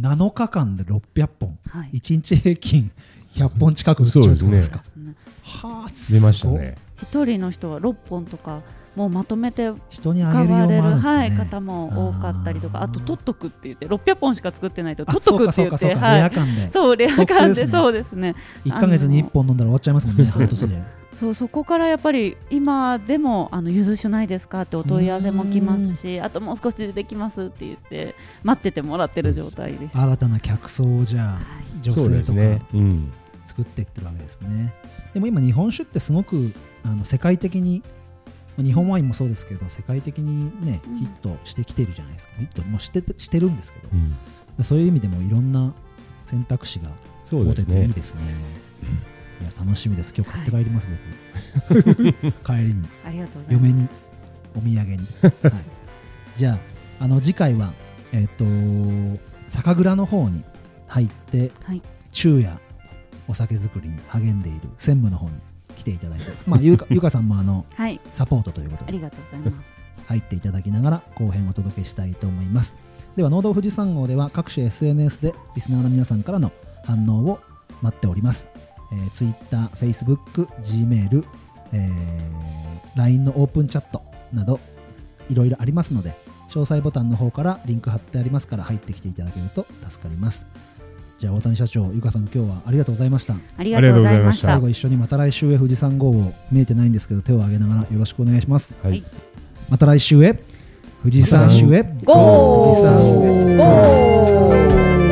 7 日間で600本、はい。1日平均100本近く打っちゃうってことですか？そうですね。はあ出ましたね。一人の人は6本とかもうまとめて人にあ買げるようわれる、もあるんですかね、はい、方も多かったりとかあと取っとくって言って600本しか作ってないとあ取っとくって言ってそうかそうかそうか、はい。レア感で。そうレア感でですね。そうですね。1か月に1本飲んだら終わっちゃいますもんね 半年でそうそこからやっぱり今でもあのゆず酒ないですかってお問い合わせも来ますしあともう少しでできますって言って待っててもらってる状態です。新たな客層をじゃあはい。女性とかすね。うん。作っていってるわけですね。でも今日本酒ってすごくあの世界的にまあ日本ワインもそうですけど世界的にね、うん。ヒットしてきてるじゃないですか。ヒットもうしててしてるんですけど。うん。そういう意味でもいろんな選択肢がそう持ですね。てていいですね。いや楽しみです。今日買って帰ります、僕。帰りに。ありがとう。嫁にお土産に、はい、じゃああの次回はえっ、と酒蔵の方に入って、はい。昼夜お酒作りに励んでいる専務の方に来ていただいて、まあ、ゆうか ゆかさんもあのはい、サポートということで。ありがとうございます。入っていただきながら後編をお届けしたいと思います。では農道富士山号では各種 SNS でリスナーの皆さんからの反応を待っております、えー、Twitter、Facebook、Gmail、えー LINE のオープンチャットなどいろいろありますので詳細ボタンの方からリンク貼ってありますから入ってきていただけると助かります。じゃあ大谷社長ゆかさん今日はありがとうございました。ありがとうございました。最後一緒にまた来週へ富士山号を見えてないんですけど手を挙げながらよろしくお願いします。はい。また来週へ富士山州へ富士山へゴー